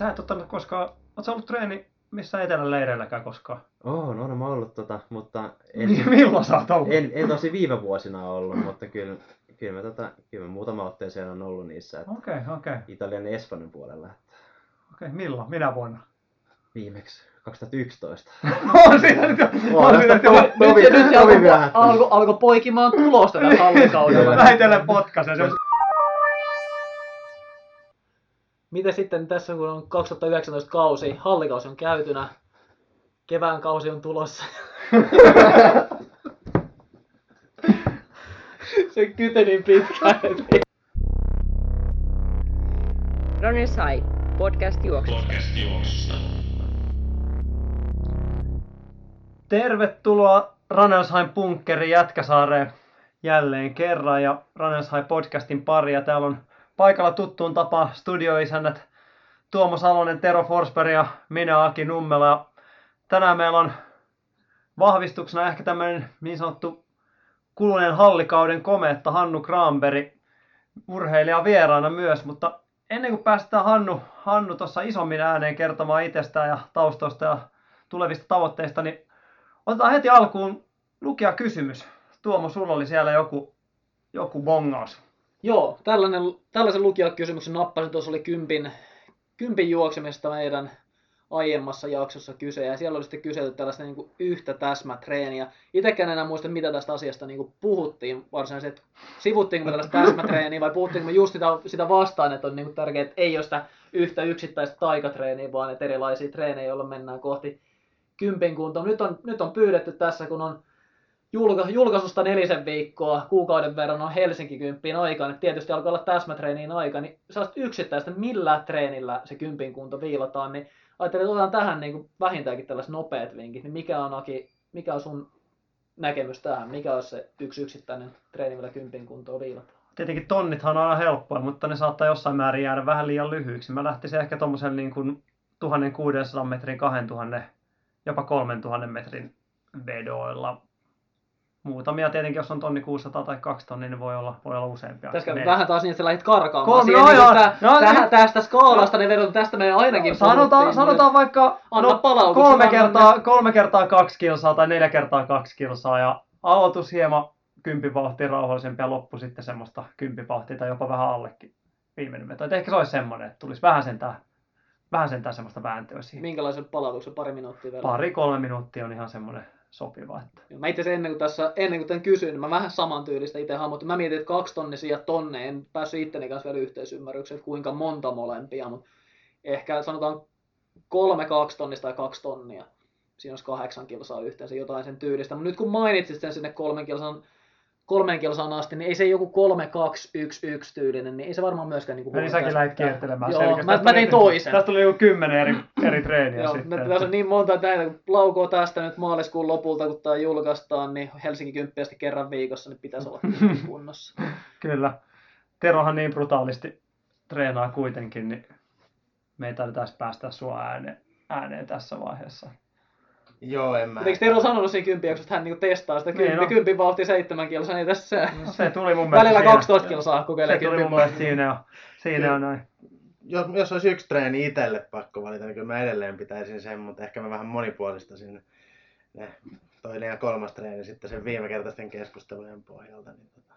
Sä et ottanut koskaan, oot sä ollut treeni missä etelän leireilläkään koskaan? Oo, no, no mä ollut tota, mutta en, milloin sä oot ollut? en, en tosi viime vuosina ollut, mutta kyllä, kyllä, mä, tota, kyllä mä muutama otteeseen on ollut niissä, Okei, okei. Italian ja Espanjan puolella. Että Okei, milloin? Minä vuonna? viimeksi 2011. on siinä nyt jo, On on siinä nyt jo Nyt, nyt alkoi, alkoi poikimaan tulosta tällä hallikaudella. vähitellen potkasen. Se Miten sitten tässä, kun on 2019 kausi, hallikausi on käytynä, kevään kausi on tulossa. se kyti niin pitkään. Runners High, podcast juoksusta. Tervetuloa Ranelsheim Punkkerin Jätkäsaareen jälleen kerran ja Ranelsheim podcastin pari. Ja täällä on paikalla tuttuun tapa studioisännät Tuomo Salonen, Tero Forsberg ja minä Aki Nummela. Ja tänään meillä on vahvistuksena ehkä tämmöinen niin sanottu kuluneen hallikauden komeetta Hannu Kraanberg urheilija vieraana myös, mutta ennen kuin päästään Hannu, Hannu tuossa isommin ääneen kertomaan itsestään ja taustoista ja tulevista tavoitteista, niin Otetaan heti alkuun lukija kysymys. Tuomo, sulla oli siellä joku, joku bongaus. Joo, tällainen, tällaisen lukijakysymyksen nappasin. Tuossa oli kympin, kympin juoksemista meidän aiemmassa jaksossa kyse, ja siellä oli sitten kyselty tällaista niin kuin yhtä täsmätreeniä. Itsekään en enää muista, mitä tästä asiasta niin kuin puhuttiin varsinaisesti. Sivuttiinko me tällaista täsmätreeniä vai puhuttiinko me just sitä, sitä vastaan, että on niin kuin tärkeää, että ei ole sitä yhtä yksittäistä taikatreeniä, vaan että erilaisia treenejä, joilla mennään kohti kympin kuntoon. Nyt on, nyt on pyydetty tässä, kun on julka, julkaisusta nelisen viikkoa, kuukauden verran on Helsinki kymppiin aika, niin tietysti alkaa olla täsmätreeniin aika, niin sellaista yksittäistä, millä treenillä se kympin kunto viilataan, niin ajattelin, että otetaan tähän niin kuin vähintäänkin tällaiset nopeat vinkit, niin mikä on Aki, mikä on sun näkemys tähän, mikä on se yksi yksittäinen treeni, millä kympin kuntoa viilataan? Tietenkin tonnithan on aina helppoa, mutta ne saattaa jossain määrin jäädä vähän liian lyhyiksi. Mä lähtisin ehkä tuommoisen niin kuin 1600 metrin, 2000, jopa 3000 metrin vedoilla. Muutamia tietenkin, jos on tonni 600 tai 2 tonnia, niin voi olla, voi olla useampia. Tässä Ne- vähän taas niin, että sä lähdit karkaamaan Kolme- siihen, no niin tästä, no tähän, niin. tästä skaalasta ne vedot, tästä me ainakin Sanotaan, puhuttiin, sanotaan vaikka Anna no, palautuksen, kolme, kertaa, kolme kertaa kaksi kilsaa tai neljä kertaa kaksi kilsaa ja aloitus hieman kympin vauhtia rauhallisempi ja loppu sitten semmoista kympin vauhtia tai jopa vähän allekin viimeinen veto. Et ehkä se olisi semmoinen, että tulisi vähän sentään, vähän sentään semmoista vääntöä siihen. Minkälaisen palautuksen pari minuuttia vielä? Pari-kolme minuuttia on ihan semmoinen sopiva. Että... Mä itse asiassa ennen kuin tässä, ennen kuin tämän kysyin, niin mä vähän samantyylistä itse hahmotin. Mä mietin, että kaksi tonnisia tonne, en päässyt itteni kanssa vielä yhteisymmärrykseen, että kuinka monta molempia, mutta ehkä sanotaan kolme kaksi tonnista tai kaksi tonnia. Siinä olisi kahdeksan kilsaa yhteensä, jotain sen tyylistä. Mutta nyt kun mainitsit sen sinne kolmen kilsan, kolmen kilsaan asti, niin ei se joku 3 2 1 1 tyylinen, niin ei se varmaan myöskään niin Eli säkin lähdit kiertelemään Joo, selkeästi. mä, mä tein toisen. Tästä tuli joku kymmenen eri, eri treeniä Joo, sitten. me, tässä on niin monta näitä, kun laukoo tästä nyt maaliskuun lopulta, kun tämä julkaistaan, niin Helsinki kymppiästi kerran viikossa, niin pitäisi olla kunnossa. Kyllä. Terohan niin brutaalisti treenaa kuitenkin, niin me ei tarvitaisi päästä sua ääneen, ääneen tässä vaiheessa. Joo, en mä. Mutta eikö Tero sanonut siinä kymppijaksossa, että hän niinku testaa sitä Niin, kymppi, no. kympin vauhtia seitsemän kilsaa, niin tässä No, se tuli mun mielestä välillä siinä. 12 kilsaa kokeilee Se tuli mun mielestä siinä on, siinä on näin. Jos, jos olisi yksi treeni itselle pakko valita, niin kyllä mä edelleen pitäisin sen, mutta ehkä mä vähän monipuolistasin ne toinen ja kolmas treeni sitten sen viimekertaisten keskustelujen pohjalta. Niin tota.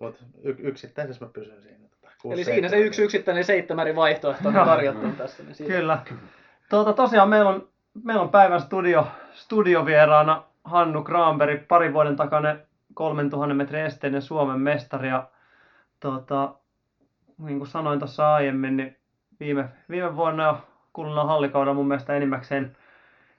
Mutta y- yksittäisessä mä pysyn siinä. Tota, kuusi, Eli siinä se yksi yksittäinen seitsemäri vaihtoehto on tarjottu tässä. Niin siinä. Kyllä. Tuota, tosiaan meillä on, meillä on päivän studio, studiovieraana Hannu Kraanberg, parin vuoden takainen 3000 metrin esteinen Suomen mestari. Ja, tuota, niin kuin sanoin tuossa aiemmin, niin viime, viime vuonna jo kulunut hallikaudella mun mielestä enimmäkseen,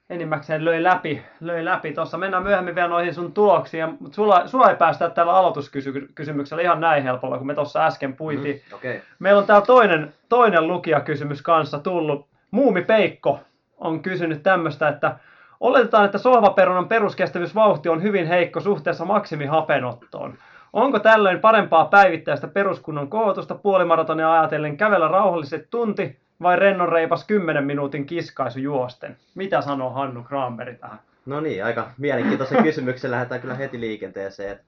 enimmäkseen löi läpi. Löi läpi. Tuossa mennään myöhemmin vielä noihin sun tuloksiin, mutta sulla, sulla ei päästä tällä aloituskysymyksellä ihan näin helpolla, kun me tuossa äsken puitiin. Mm. Okay. Meillä on täällä toinen, toinen lukijakysymys kanssa tullut. Muumi Peikko on kysynyt tämmöistä, että oletetaan, että sohvaperunan peruskestävyysvauhti on hyvin heikko suhteessa maksimihapenottoon. Onko tällöin parempaa päivittäistä peruskunnon kohotusta puolimaratonia ajatellen kävellä rauhalliset tunti vai rennon reipas 10 minuutin kiskaisu juosten? Mitä sanoo Hannu Kraanberg tähän? No niin, aika mielenkiintoisen kysymyksen lähdetään kyllä heti liikenteeseen. Et,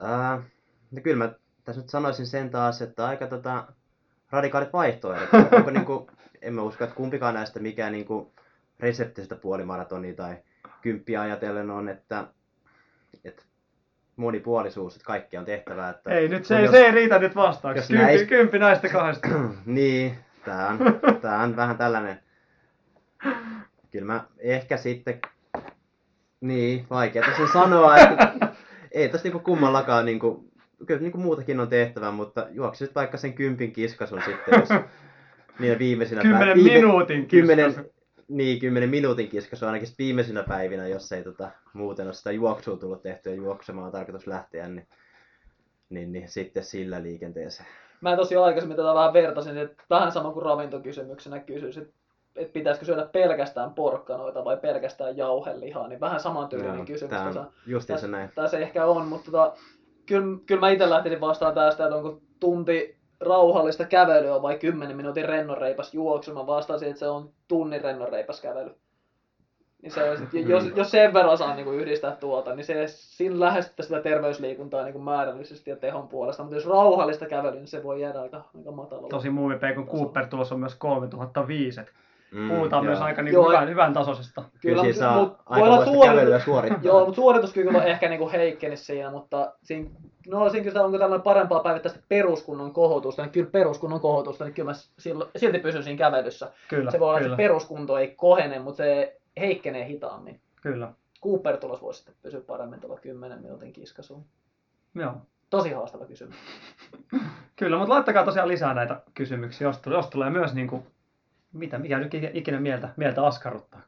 ää, no kyllä mä tässä nyt sanoisin sen taas, että aika tota, radikaalit vaihtoehdot. Onko niinku, en mä usko, että kumpikaan näistä mikään niinku reseptistä puolimaratonia tai kymppiä ajatellen on, että, että monipuolisuus, että kaikki on tehtävää. Että Ei, nyt se, ei, jos- se ei riitä nyt vastaaksi. Kympi, näistä- kympi näistä kahdesta. niin, tää on, tää on vähän tällainen. Kyllä mä ehkä sitten, niin, vaikeaa sen sanoa, että ei tässä niinku kummallakaan niinku, kyllä niinku muutakin on tehtävä, mutta juoksisit vaikka sen kympin kiskasun sitten, jos niinä viimeisinä Kymmenen viime- minuutin kymmenen, niin, kymmenen minuutin kiskasu ainakin viimeisinä päivinä, jos ei tota, muuten ole sitä juoksua tullut tehtyä ja juoksemaan on tarkoitus lähteä, niin, niin, niin sitten sillä liikenteeseen. Mä tosiaan aikaisemmin tätä vähän vertasin, että vähän sama kuin ravintokysymyksenä kysyisin, että pitäisikö syödä pelkästään porkkanoita vai pelkästään jauhelihaa, niin vähän samantyylinen Joo, kysymys. tässä. on justiinsa näin. Tässä ehkä on, mutta tota, kyllä, kyllä mä itse lähtisin vastaan tästä, että onko tunti rauhallista kävelyä vai 10 minuutin rennonreipas juoksu. Mä vastaisin, että se on tunnin rennonreipas kävely. Niin se, olisi- jos, jos sen verran saa niin kuin yhdistää tuota, niin se, siinä lähestytään sitä terveysliikuntaa niin kuin määrällisesti ja tehon puolesta. Mutta jos rauhallista kävelyä, niin se voi jäädä aika, aika matalalle. Tosi muuvi kun Cooper tulossa on myös 3005. et Mm, Puhutaan myös joo. aika niin Joo, hyvän, hyvän tasoisesta. Kyllä, Kyllä, saa mut voi aika olla voista suori- kävelyä suorittaa. Joo, mutta suorituskyky on ehkä niinku heikkeni siinä, mutta siinä, no siinä kyllä onko tällainen parempaa päivittäistä peruskunnon kohotusta, niin kyllä peruskunnon kohotusta, niin kyllä mä silti pysyn siinä kävelyssä. Kyllä, se voi olla, kyllä, että se peruskunto ei kohene, mutta se heikkenee hitaammin. kyllä. Cooper tulos voisi sitten pysyä paremmin tuolla 10 minuutin kiskasuun. Joo. Tosi haastava kysymys. Kyllä, mutta laittakaa tosiaan lisää näitä kysymyksiä, jos tulee, jos tulee myös niin kuin, mitä, mikä nyt ikinä mieltä, mieltä askarruttaa.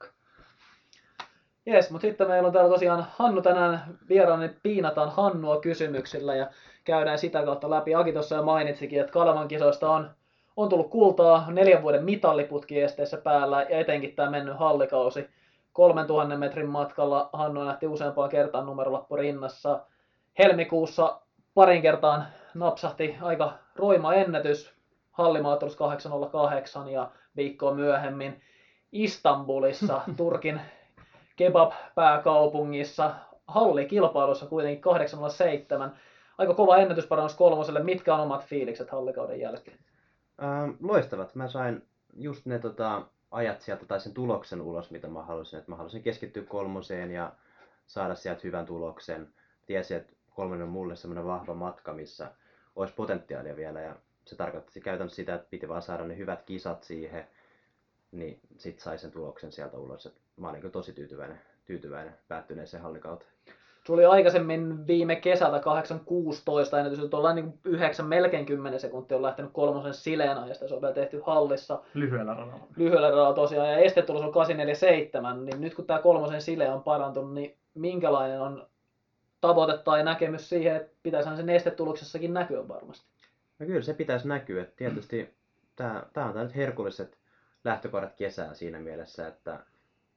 Jes, mutta sitten meillä on täällä tosiaan Hannu tänään vieraana, niin piinataan Hannua kysymyksillä ja käydään sitä kautta läpi. Aki tuossa jo mainitsikin, että Kalevan kisoista on, on tullut kultaa, neljän vuoden mitalliputki esteessä päällä ja etenkin tämä mennyt hallikausi. 3000 metrin matkalla Hannu nähti useampaan kertaan numerolappu rinnassa. Helmikuussa parin kertaan napsahti aika roima ennätys, hallimaaturus 808 ja viikkoa myöhemmin Istanbulissa, Turkin kebab-pääkaupungissa, hallikilpailussa kuitenkin 807. Aika kova ennätysparannus kolmoselle. Mitkä on omat fiilikset hallikauden jälkeen? Ähm, loistavat. Mä sain just ne tota, ajat sieltä tai sen tuloksen ulos, mitä mä halusin. Et mä halusin keskittyä kolmoseen ja saada sieltä hyvän tuloksen. Tiesin, että kolmonen on mulle semmoinen vahva matka, missä olisi potentiaalia vielä. Ja se tarkoitti käytännössä sitä, että piti vaan saada ne hyvät kisat siihen. Niin sit sai sen tuloksen sieltä ulos. Et mä olin kyllä tosi tyytyväinen, tyytyväinen päättyneeseen hallikauteen. Sulla oli aikaisemmin viime kesältä 8.16 ennätys, että ollaan niin 9, melkein 10 sekuntia on lähtenyt kolmosen sileen ajasta, se on vielä tehty hallissa. Lyhyellä radalla. lyhyellä radalla tosiaan, ja estetulos on 847, niin nyt kun tämä kolmosen sile on parantunut, niin minkälainen on tavoite tai näkemys siihen, että pitäisihän sen estetuloksessakin näkyä varmasti? No kyllä se pitäisi näkyä. Tietysti tämä, tämä on tää nyt herkulliset lähtökohdat kesää siinä mielessä, että,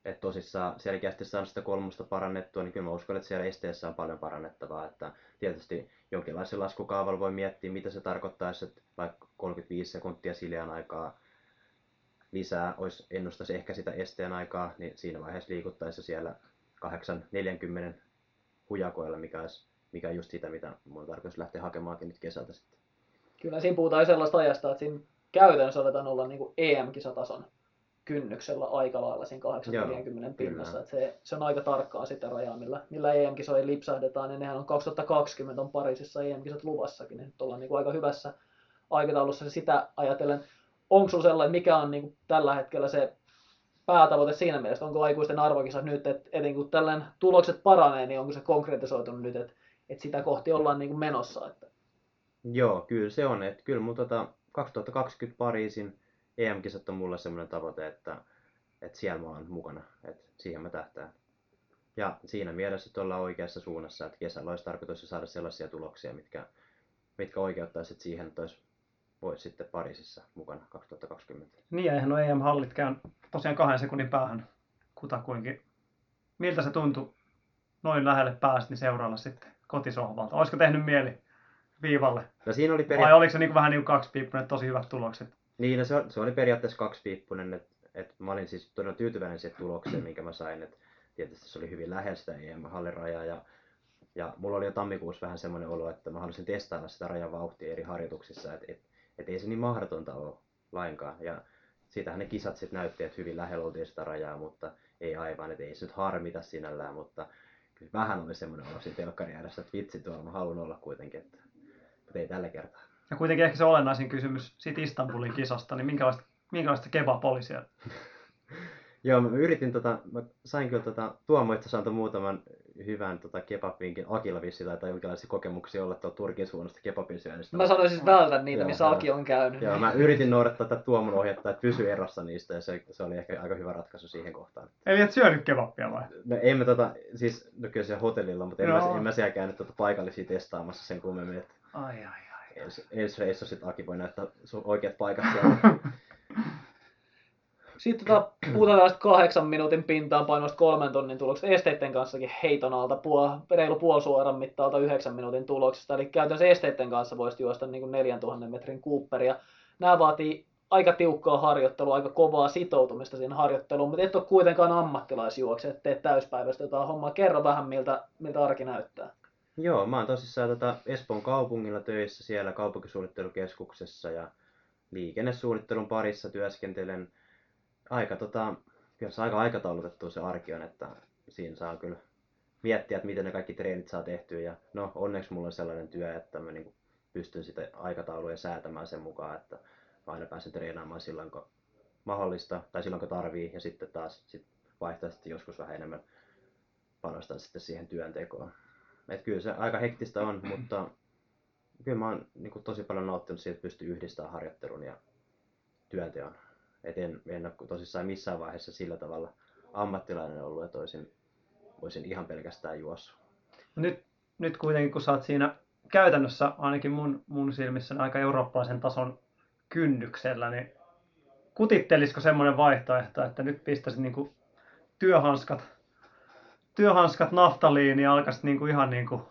että tosissaan selkeästi saanut sitä kolmosta parannettua, niin kyllä mä uskon, että siellä esteessä on paljon parannettavaa. Että tietysti jonkinlaisen laskukaavalla voi miettiä, mitä se tarkoittaisi, että vaikka 35 sekuntia sileän aikaa lisää olisi ennustaisi ehkä sitä esteen aikaa, niin siinä vaiheessa liikuttaisi siellä 8.40 hujakoilla, mikä, olisi, mikä on just sitä, mitä mun tarkoitus lähteä hakemaankin nyt kesältä sitten. Kyllä siinä puhutaan sellaista ajasta, että siinä käytännössä aletaan olla niin kuin EM-kisatason kynnyksellä aika lailla siinä 840 Joo, pinnassa. kyllä. Että se, se, on aika tarkkaa sitä rajaa, millä, millä EM-kisoihin lipsahdetaan. Ja nehän on 2020 on Pariisissa EM-kisat luvassakin, niin nyt ollaan niin kuin aika hyvässä aikataulussa ja sitä ajatellen. Onko sinulla sellainen, mikä on niin kuin tällä hetkellä se päätavoite siinä mielessä, onko aikuisten arvokisat nyt, että etenkin kun tällainen tulokset paranee, niin onko se konkretisoitunut nyt, että, että sitä kohti ollaan niin kuin menossa? Että Joo, kyllä se on. Että kyllä mun tota 2020 Pariisin EM-kisat on mulle semmoinen tavoite, että, että siellä mä oon mukana. Että siihen mä tähtään. Ja siinä mielessä, että ollaan oikeassa suunnassa, että kesällä olisi tarkoitus saada sellaisia tuloksia, mitkä, mitkä oikeuttaisivat siihen, että olisi, voisi sitten Pariisissa mukana 2020. Niin, ja eihän nuo EM-hallit käy tosiaan kahden sekunnin päähän kutakuinkin. Miltä se tuntui noin lähelle päästä, niin seuraalla sitten kotisohvalta? Olisiko tehnyt mieli viivalle? No siinä oli Vai periaatteessa... oliko se niin kuin vähän niin kuin kaksipiippunen, tosi hyvät tulokset? Niin, no se, se oli periaatteessa kaksipiippunen, että et mä olin siis todella tyytyväinen siihen tulokseen, minkä mä sain, että tietysti se oli hyvin lähellä sitä EM-hallin rajaa ja, ja mulla oli jo tammikuussa vähän semmoinen olo, että mä halusin testailla sitä rajan vauhtia eri harjoituksissa, että et, Et ei se niin mahdotonta ole lainkaan. Ja siitähän ne kisat sitten näytti, että hyvin lähellä oltiin sitä rajaa, mutta ei aivan, että ei se nyt harmita sinällään, mutta vähän oli semmoinen olo siinä telkkarin ääressä, että vitsi tuolla mä haluan olla kuitenkin, että, mutta ei tällä kertaa. Ja kuitenkin ehkä se olennaisin kysymys siitä Istanbulin kisasta, niin minkälaista, minkälaista kebab oli siellä? Joo, mä yritin tota, mä sain kyllä tota, Tuomo itse antoi muutaman hyvän tota, kebabinkin Akilla vissiin tai jonkinlaisia kokemuksia olla tuolla Turkin suunnasta kebabin syönnistä. Mä sanoisin siis vältä niitä, Joo, missä joo. Aki on käynyt. Joo, mä yritin noudattaa tätä Tuomon ohjetta, että pysy erossa niistä ja se, se oli ehkä aika hyvä ratkaisu siihen kohtaan. Eli et syönyt kebabia vai? No ei me tota, siis no kyllä siellä hotellilla, mutta en, mä, en mä siellä käynyt tota paikallisia testaamassa sen kummemmin, että Ai ai ai. ensi, ensi reissu sit Aki voi näyttää sun oikeat paikat siellä. Sitten tota, puhutaan tällaista kahdeksan minuutin pintaan painoista kolmen tonnin tuloksesta. Esteitten kanssakin heiton alta puol, reilu puolsuoran mittaalta yhdeksän minuutin tuloksesta. Eli käytännössä esteitten kanssa voisi juosta niin kuin 4000 metrin Cooperia. Nämä vaatii aika tiukkaa harjoittelua, aika kovaa sitoutumista siihen harjoitteluun, mutta et ole kuitenkaan ammattilaisjuokse, et tee täyspäiväistä jotain hommaa. Kerro vähän, miltä, miltä arki näyttää. Joo, mä oon tosissaan tota Espoon kaupungilla töissä siellä kaupunkisuunnittelukeskuksessa ja liikennesuunnittelun parissa työskentelen. Aika tota, kyllä se aika aikataulutettu se arki on, että siinä saa kyllä miettiä, että miten ne kaikki treenit saa tehtyä. Ja no onneksi mulla on sellainen työ, että mä niin pystyn sitä aikatauluja säätämään sen mukaan, että mä aina pääsen treenaamaan silloin, kun mahdollista tai silloin, kun tarvii. Ja sitten taas sit vaihtoehtoisesti joskus vähän enemmän panostan sitten siihen työntekoon. Et kyllä se aika hektistä on, mutta kyllä mä oon niin kuin, tosi paljon nauttinut siitä, että pystyy yhdistämään harjoittelun ja työnteon. Et en, en ole tosissaan missään vaiheessa sillä tavalla ammattilainen ollut, että olisin, voisin ihan pelkästään juossut. Nyt, nyt kuitenkin, kun sä oot siinä käytännössä, ainakin mun, mun silmissä, niin aika eurooppalaisen tason kynnyksellä, niin kutittelisiko semmoinen vaihtoehto, että nyt pistäisit niinku työhanskat, työhanskat naftaliiniin ja alkaisit niinku ihan niinku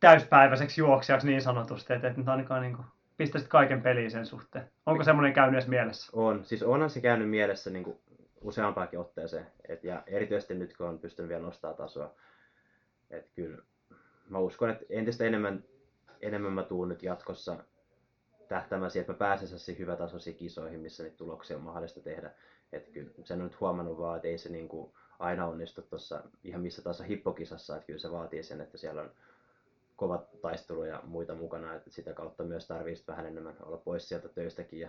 täyspäiväiseksi juoksijaksi niin sanotusti, että et nyt ainakaan niinku pistäisit kaiken peliin sen suhteen. Onko semmoinen käynyt edes mielessä? On, siis onhan se käynyt mielessä niin kuin useampaakin otteeseen. Et, ja erityisesti nyt, kun on pystynyt vielä nostaa tasoa. Et kyllä, mä uskon, että entistä enemmän, enemmän mä tuun nyt jatkossa tähtäämään siihen, että mä pääsen sellaisiin hyvätasoisiin kisoihin, missä niitä tuloksia on mahdollista tehdä. Et kyllä sen on nyt huomannut vaan, että ei se niin kuin aina onnistu tuossa ihan missä tahansa hippokisassa, että kyllä se vaatii sen, että siellä on kovat taistelu ja muita mukana, että sitä kautta myös tarvitsee vähän enemmän olla pois sieltä töistäkin ja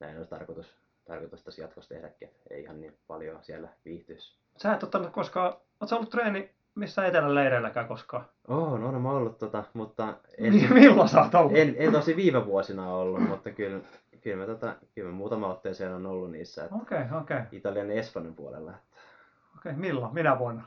näin on tarkoitus, tarkoitus tässä jatkossa tehdäkin, että ei ihan niin paljon siellä viihtyisi. Sä et ottanut koskaan, oot sä ollut treeni missä etelän leireilläkään koskaan? Oh, no, no mä ollut tota, mutta en, Milloin sä oot ollut? en, en tosi viime vuosina ollut, mutta kyllä, kyllä, mä, tota, kyllä mä muutama otteeseen on ollut niissä, että Okei, okay, okei. Okay. Italian ja Espanjan puolella, Okay. Milloin? Minä vuonna?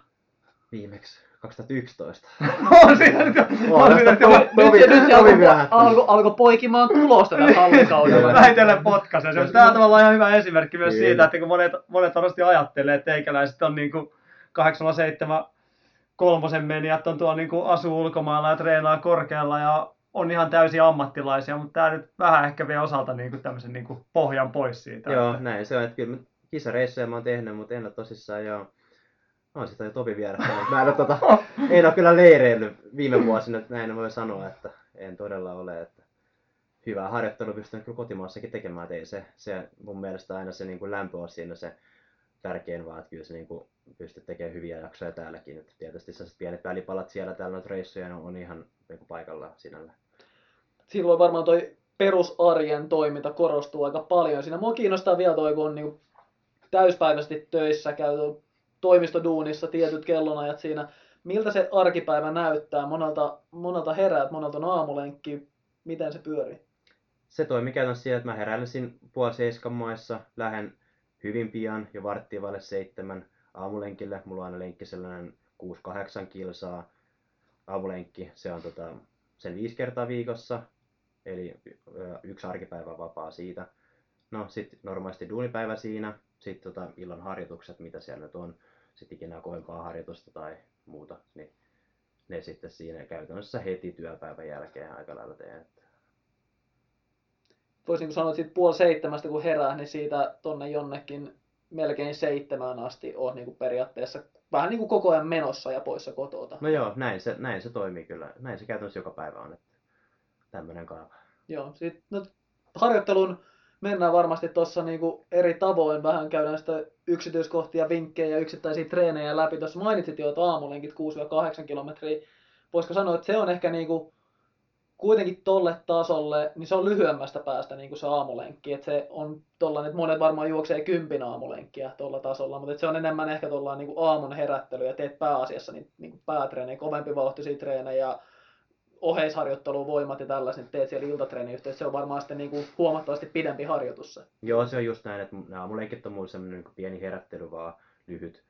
viimeksi 2011. on siinä nyt jo, On on siinä nyt jo, nyt, Tovi alkoi, alkoi poikimaan tulosta tällä hallikaudella. vähitellen potkaisen. Se on tällä tavalla ihan hyvä esimerkki myös siitä, että kun monet, monet varmasti ajattelee, että teikäläiset on niin kuin 807 kolmosen menijät on tuolla niin kuin asuu ulkomailla ja treenaa korkealla ja on ihan täysin ammattilaisia, mutta tämä nyt vähän ehkä vie osalta niin kuin tämmöisen niin kuin pohjan pois siitä. Joo, että- näin se on, että kyllä mä kisareissuja mä oon tehnyt, mutta en ole tosissaan jo on sitä jo Topi vierähtänyt. Mä en ole, tota, en ole kyllä leireillyt viime vuosina, että näin voi sanoa, että en todella ole. Että hyvää harjoittelua pystyn kyllä kotimaassakin tekemään, että ei se, se mun mielestä aina se niin kuin lämpö on siinä se tärkein, vaan että kyllä se niin kuin pystyt tekemään hyviä jaksoja täälläkin. Että tietysti sellaiset pienet välipalat siellä täällä noita reissuja on, on ihan niin kuin paikallaan sinällä. silloin varmaan toi perusarjen toiminta korostuu aika paljon. Siinä mua kiinnostaa vielä toi, kun on niin täyspäiväisesti töissä, käy toimistoduunissa tietyt kellonajat siinä. Miltä se arkipäivä näyttää? Monelta, monelta heräät, monelta on aamulenkki. Miten se pyörii? se toimi käytännössä siihen, että mä heräilisin puoli seiskan maissa, lähden hyvin pian, jo varttia vaille seitsemän aamulenkille. Mulla on aina lenkki sellainen 6-8 kilsaa aamulenkki. Se on tota, sen viisi kertaa viikossa, eli yksi arkipäivä vapaa siitä. No sitten normaalisti duunipäivä siinä, sitten tota, illan harjoitukset, mitä siellä nyt on, sitten ikinä kovempaa harjoitusta tai muuta, niin ne sitten siinä käytännössä heti työpäivän jälkeen aika lailla teen. Voisin sanoa, että siitä puoli seitsemästä kun herää, niin siitä tonne jonnekin melkein seitsemään asti on niin kuin periaatteessa vähän niin kuin koko ajan menossa ja poissa kotota. No joo, näin se, näin se toimii kyllä. Näin se käytännössä joka päivä on. Että tämmöinen kaava. Joo, sit, no, harjoittelun mennään varmasti tuossa niinku eri tavoin. Vähän käydään sitä yksityiskohtia, vinkkejä ja yksittäisiä treenejä läpi. Tuossa mainitsit jo, että aamulenkit 6-8 kilometriä. Voisiko sanoa, että se on ehkä niinku kuitenkin tolle tasolle, niin se on lyhyemmästä päästä niin kuin se aamulenkki. Että se on tollainen, että monet varmaan juoksee kympin aamulenkkiä tuolla tasolla, mutta se on enemmän ehkä tuolla niin aamun herättely ja teet pääasiassa niin, niin kuin päätreenejä, kovempi vauhtisia treenejä ja oheisharjoittelu, voimat ja tällaiset, teet siellä iltatreenin yhteydessä, se on varmaan sitten niin kuin huomattavasti pidempi harjoitus se. Joo, se on just näin, että nämä aamulenkit on mulle semmoinen niin pieni herättely, vaan lyhyt.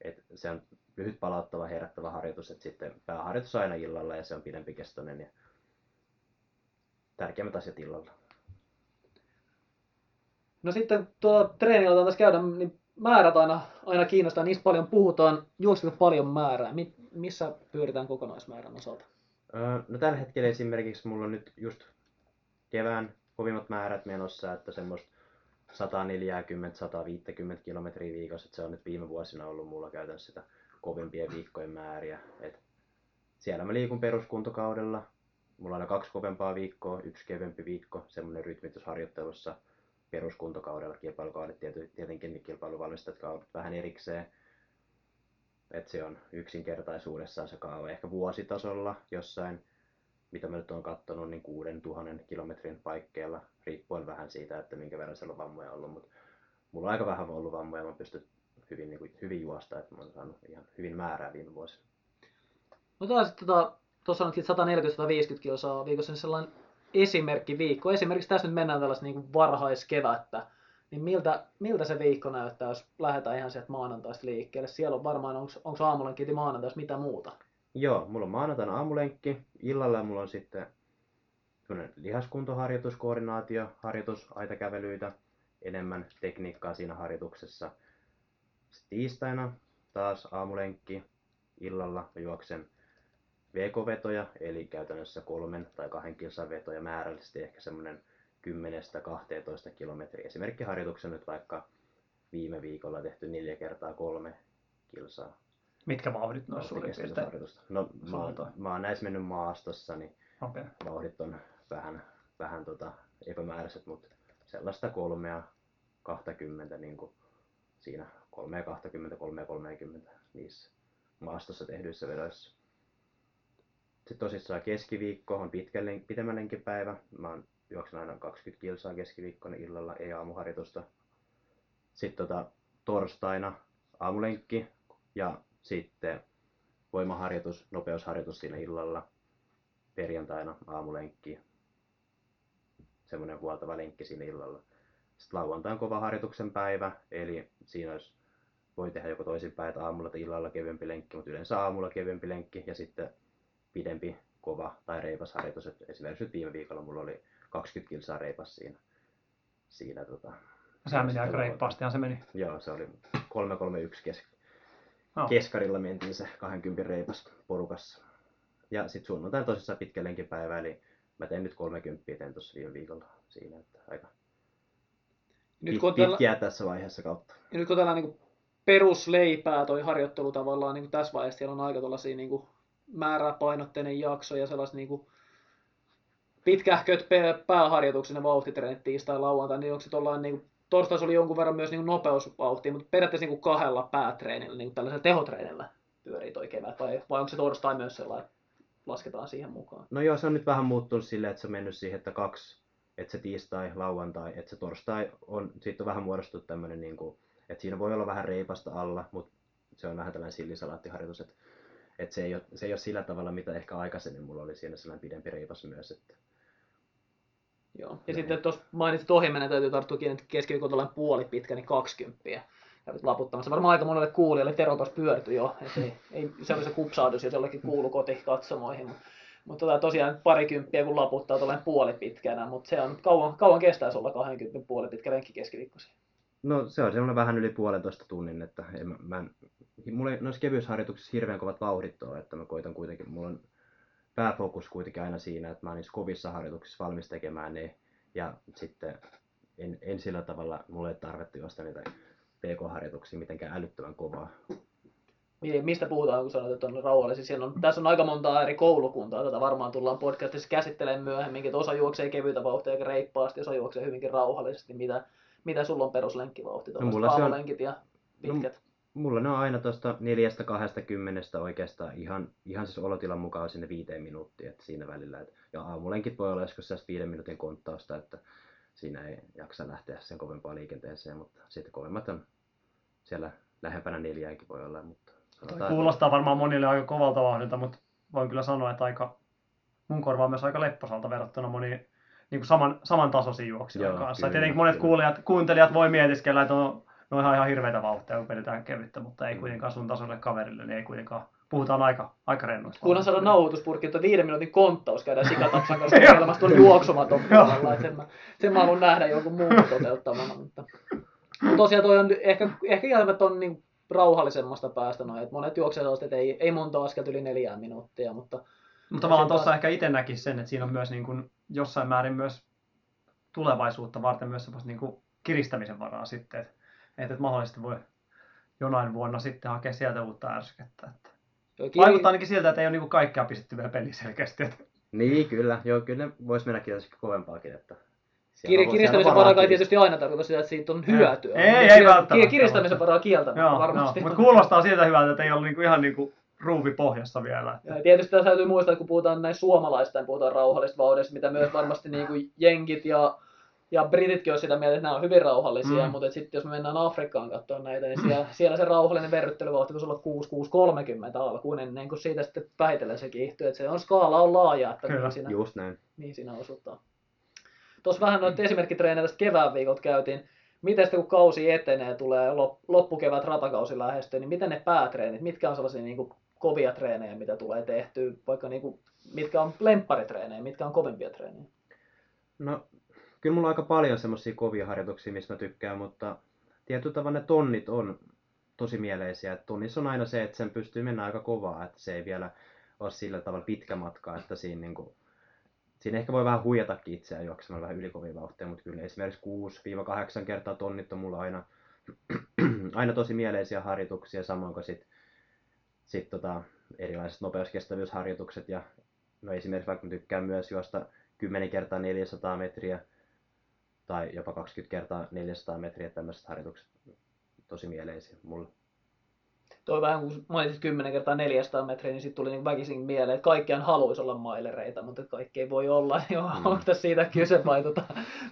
Et se on lyhyt palauttava, herättävä harjoitus, että sitten pääharjoitus aina illalla ja se on pidempi kestoinen ja tärkeimmät asiat illalla. No sitten tuo treenillä tässä käydä, niin määrät aina, aina kiinnostaa, niistä paljon puhutaan. Juoksiko paljon määrää? Mi- missä pyöritään kokonaismäärän osalta? Öö, no tällä hetkellä esimerkiksi mulla on nyt just kevään kovimmat määrät menossa, että semmoista 140-150 kilometriä viikossa, että se on nyt viime vuosina ollut mulla käytännössä sitä kovimpien viikkojen määriä. Et siellä mä liikun peruskuntokaudella, mulla on aina kaksi kovempaa viikkoa, yksi kevyempi viikko, semmoinen rytmitysharjoittelussa peruskuntokaudella, kilpailukaudet tietenkin niin kilpailuvalmistajat kaudet vähän erikseen. Et se on yksinkertaisuudessaan se kaava ehkä vuositasolla jossain, mitä mä nyt oon katsonut, niin 6000 kilometrin paikkeilla, riippuen vähän siitä, että minkä verran siellä on vammoja ollut, mutta mulla on aika vähän ollut vammoja, mä pystyn hyvin, niin kuin, hyvin juosta, että mä oon saanut ihan hyvin määrää viime vuosina. No taas tota, tuossa on 140-150 kilsaa viikossa, niin sellainen esimerkki viikko. Esimerkiksi tässä nyt mennään tällaista niin varhaiskevättä. Niin miltä, miltä se viikko näyttää, jos lähdetään ihan sieltä maanantaista liikkeelle? Siellä on varmaan, onko aamulenkki maanantaista mitä muuta? Joo, mulla on maanantaina aamulenkki. Illalla mulla on sitten lihaskuntoharjoitus, koordinaatio, harjoitus, aitakävelyitä, enemmän tekniikkaa siinä harjoituksessa. Sitten tiistaina taas aamulenkki, illalla juoksen VK-vetoja, eli käytännössä kolmen tai kahden kilsan vetoja määrällisesti ehkä semmoinen 10-12 kilometriä. Esimerkkiharjoituksen nyt vaikka viime viikolla tehty neljä kertaa kolme kilsaa. Mitkä vauhdit noissa suurin piirtein? No mä, oon, mä oon näissä mennyt maastossa, niin okay. vauhdit on vähän, vähän tota epämääräiset, mutta sellaista kolmea 20 niin kuin siinä 3 20, 3 30 niissä maastossa tehdyissä vedoissa. Sitten tosissaan keskiviikko on pitkän, pitemmän lenkipäivä. Mä oon juoksen aina 20 kilsaa keskiviikkona illalla, ei aamuharjoitusta. Sitten tota, torstaina aamulenkki ja sitten voimaharjoitus, nopeusharjoitus siinä illalla. Perjantaina aamulenkki, semmoinen huoltava lenkki siinä illalla. Sitten lauantain kova harjoituksen päivä, eli siinä olisi, voi tehdä joko toisinpäin, että aamulla tai illalla kevyempi lenkki, mutta yleensä aamulla kevyempi lenkki ja sitten pidempi, kova tai reipas harjoitus. Et esimerkiksi nyt viime viikolla mulla oli 20 kilsaa reipas siinä. siinä tota, Sehän meni aika reippaastihan se meni. Joo, se oli 331 kes... no. keskarilla mentiin se 20 reipas porukassa. Ja sitten sunnuntain tosissaan pitkä lenkipäivä, eli mä tein nyt 30 tein tuossa viime viikolla siinä, että aika nyt, kun pitkiä tällä... tässä vaiheessa kautta. Ja nyt kun tällä niin perusleipää toi harjoittelu tavallaan niin tässä vaiheessa, siellä on aika tuollaisia niin määräpainotteinen jakso ja sellaiset niin kuin pitkähköt pääharjoituksen ja vauhtitreenit tiistai lauantai, niin onko se tuollainen niin torstaisi oli jonkun verran myös niin nopeusvauhtia, mutta periaatteessa niin kahdella päätreenillä, niin tällaisella tehotreenillä pyörii toi kevät, vai, vai onko se torstai myös sellainen, lasketaan siihen mukaan? No joo, se on nyt vähän muuttunut silleen, että se on mennyt siihen, että kaksi, että se tiistai, lauantai, että se torstai on, siitä on vähän muodostunut tämmöinen, niin kuin, että siinä voi olla vähän reipasta alla, mutta se on vähän tällainen sillisalaattiharjoitus, että et se, ei ole, se ei ole sillä tavalla, mitä ehkä aikaisemmin mulla oli siinä sellainen pidempi reipas myös. Että... Joo. Ja Näin. sitten tuossa mainitsit ohjelminen, täytyy tarttua kiinni, että keskiviikko puoli pitkä, niin 20. Kävit laputtamassa. Varmaan aika monelle kuulijalle Tero tuossa pyörtyi jo. Et ei, ei, se oli se kupsaudus, jos jollekin kuulu kotikatsomoihin. Mutta mut tota, tosiaan parikymppiä kun laputtaa tuollainen puoli pitkänä, mutta se on kauan, kauan kestäisi olla 20 puoli pitkä lenkki keskiviikkoisin. No se on semmoinen vähän yli puolentoista tunnin, että en, mä, mä en, mulla ei noissa kevyysharjoituksissa hirveän kovat vauhdit ole, että mä koitan kuitenkin, mulla on pääfokus kuitenkin aina siinä, että mä oon niissä kovissa harjoituksissa valmis tekemään ne, ja sitten en, en sillä tavalla, mulla ei tarvitse juosta niitä PK-harjoituksia mitenkään älyttömän kovaa. Mi- Mistä puhutaan, kun sanoit, että on rauhallisia? Siellä on, tässä on aika monta eri koulukuntaa, tätä varmaan tullaan podcastissa käsittelemään myöhemmin, että osa juoksee kevyitä vauhtia aika reippaasti, osa juoksee hyvinkin rauhallisesti. Mitä, mitä sulla on peruslenkkivauhti, No, mulla se on- ja pitkät? Mulla ne on aina tuosta neljästä kahdesta kymmenestä oikeastaan ihan, ihan siis olotilan mukaan sinne viiteen minuuttiin, että siinä välillä. Et, ja aamulenkit voi olla joskus sellaista viiden minuutin konttausta, että siinä ei jaksa lähteä sen kovempaan liikenteeseen, mutta sitten kovemmat on siellä lähempänä neljääkin voi olla, mutta sanotaan, että- Kuulostaa varmaan monille aika kovalta vauhdilta, mutta voin kyllä sanoa, että aika, mun korvaan myös aika lepposalta verrattuna moniin niin kuin saman, samantasoisiin juoksijoiden Joo, kanssa. Kyllä, tietenkin monet kyllä. kuulijat, kuuntelijat voi mietiskellä, että on, no ihan, ihan hirveitä vauhtia, kun vedetään kevyttä, mutta ei Mm. kuitenkaan sun tasolle kaverille, niin ei kuitenkaan. Puhutaan aika, aika rennoista. Kunhan saadaan nauhoituspurkki, että viiden minuutin konttaus käydään sikatapsan kanssa kokeilemassa tuolla juoksumaton puolella. Sen mä, sen mä haluan nähdä jonkun muun toteuttamana. Mutta, mutta tosiaan toi on ehkä, ehkä kieltämättä on niin rauhallisemmasta päästä noin. Että monet juoksevat sellaista, että ei, ei monta askelta yli neljään minuuttia, mutta Mutta tavallaan tuossa taas- ehkä itse näkisi sen, että siinä on myös niin kuin jossain määrin myös tulevaisuutta varten myös niin kuin kiristämisen varaa sitten, että, että mahdollisesti voi jonain vuonna sitten hakea sieltä uutta ärskettä. Että vaikuttaa ainakin siltä, että ei ole niin kuin kaikkea pistetty vielä peliin selkeästi. Että Niin, kyllä. Joo, kyllä ne vois mennä tietysti kovempaakin. Että Kir- siellä on- kiristämisen siellä on varaa varaa kai kiristää. tietysti aina tarkoita sitä, että siitä on hyötyä. Ei, ei kir- välttämättä. Kiristämisen varaa kieltämättä Joo, varmasti. joo. mutta kuulostaa siltä hyvältä, että ei ole niin kuin ihan niin kuin ruuvi pohjassa vielä. Että. Ja tietysti tässä täytyy muistaa, että kun puhutaan näin suomalaista, niin puhutaan rauhallisesta vauhdista, mitä myös varmasti niin kuin jenkit ja, ja brititkin on sitä mieltä, että nämä on hyvin rauhallisia, Mm. mutta sitten jos me mennään Afrikkaan katsomaan näitä, niin siellä, siellä se rauhallinen verryttelyvauhti voisi olla 6-6-30 alkuun ennen kuin siitä sitten vähitellen se kiihtyy. Että se on skaala on laaja, että Kyllä. mihin siinä, Just näin. mihin siinä osutaan. Tuossa vähän noita esimerkkitreenejä tästä kevään viikolta käytiin. Miten sitten kun kausi etenee, tulee lop- loppukevät ratakausi lähestyy, niin miten ne päätreenit, mitkä on sellaisia niin kuin kovia treenejä, mitä tulee tehtyä, vaikka niin kuin, mitkä on lempparitreenejä, mitkä on kovimpia treenejä? No, kyllä mulla on aika paljon semmoisia kovia harjoituksia, mistä mä tykkään, mutta tietyllä tavalla ne tonnit on tosi mieleisiä. Tonnissa on aina se, että sen pystyy mennä aika kovaa, että se ei vielä ole sillä tavalla pitkä matka, että siinä, niin kuin, siinä ehkä voi vähän huijatakin itseään juoksemalla vähän ylikovia vauhtia, mutta kyllä esimerkiksi 6-8 kertaa tonnit on mulla aina, aina tosi mieleisiä harjoituksia, samoin kuin sit, sit tota, erilaiset nopeuskestävyysharjoitukset ja no esimerkiksi vaikka tykkään myös juosta 10 kertaa 400 metriä tai jopa 20 kertaa 400 metriä, tämmöiset harjoitukset tosi mieleisiä mulle. Toi vähän kun mainitsit 10 kertaa 400 metriä, niin sitten tuli niin väkisin mieleen, että kaikkiaan haluaisi olla mailereita, mutta kaikki ei voi olla. Joo, Mm. onko tässä siitä kyse vai tota,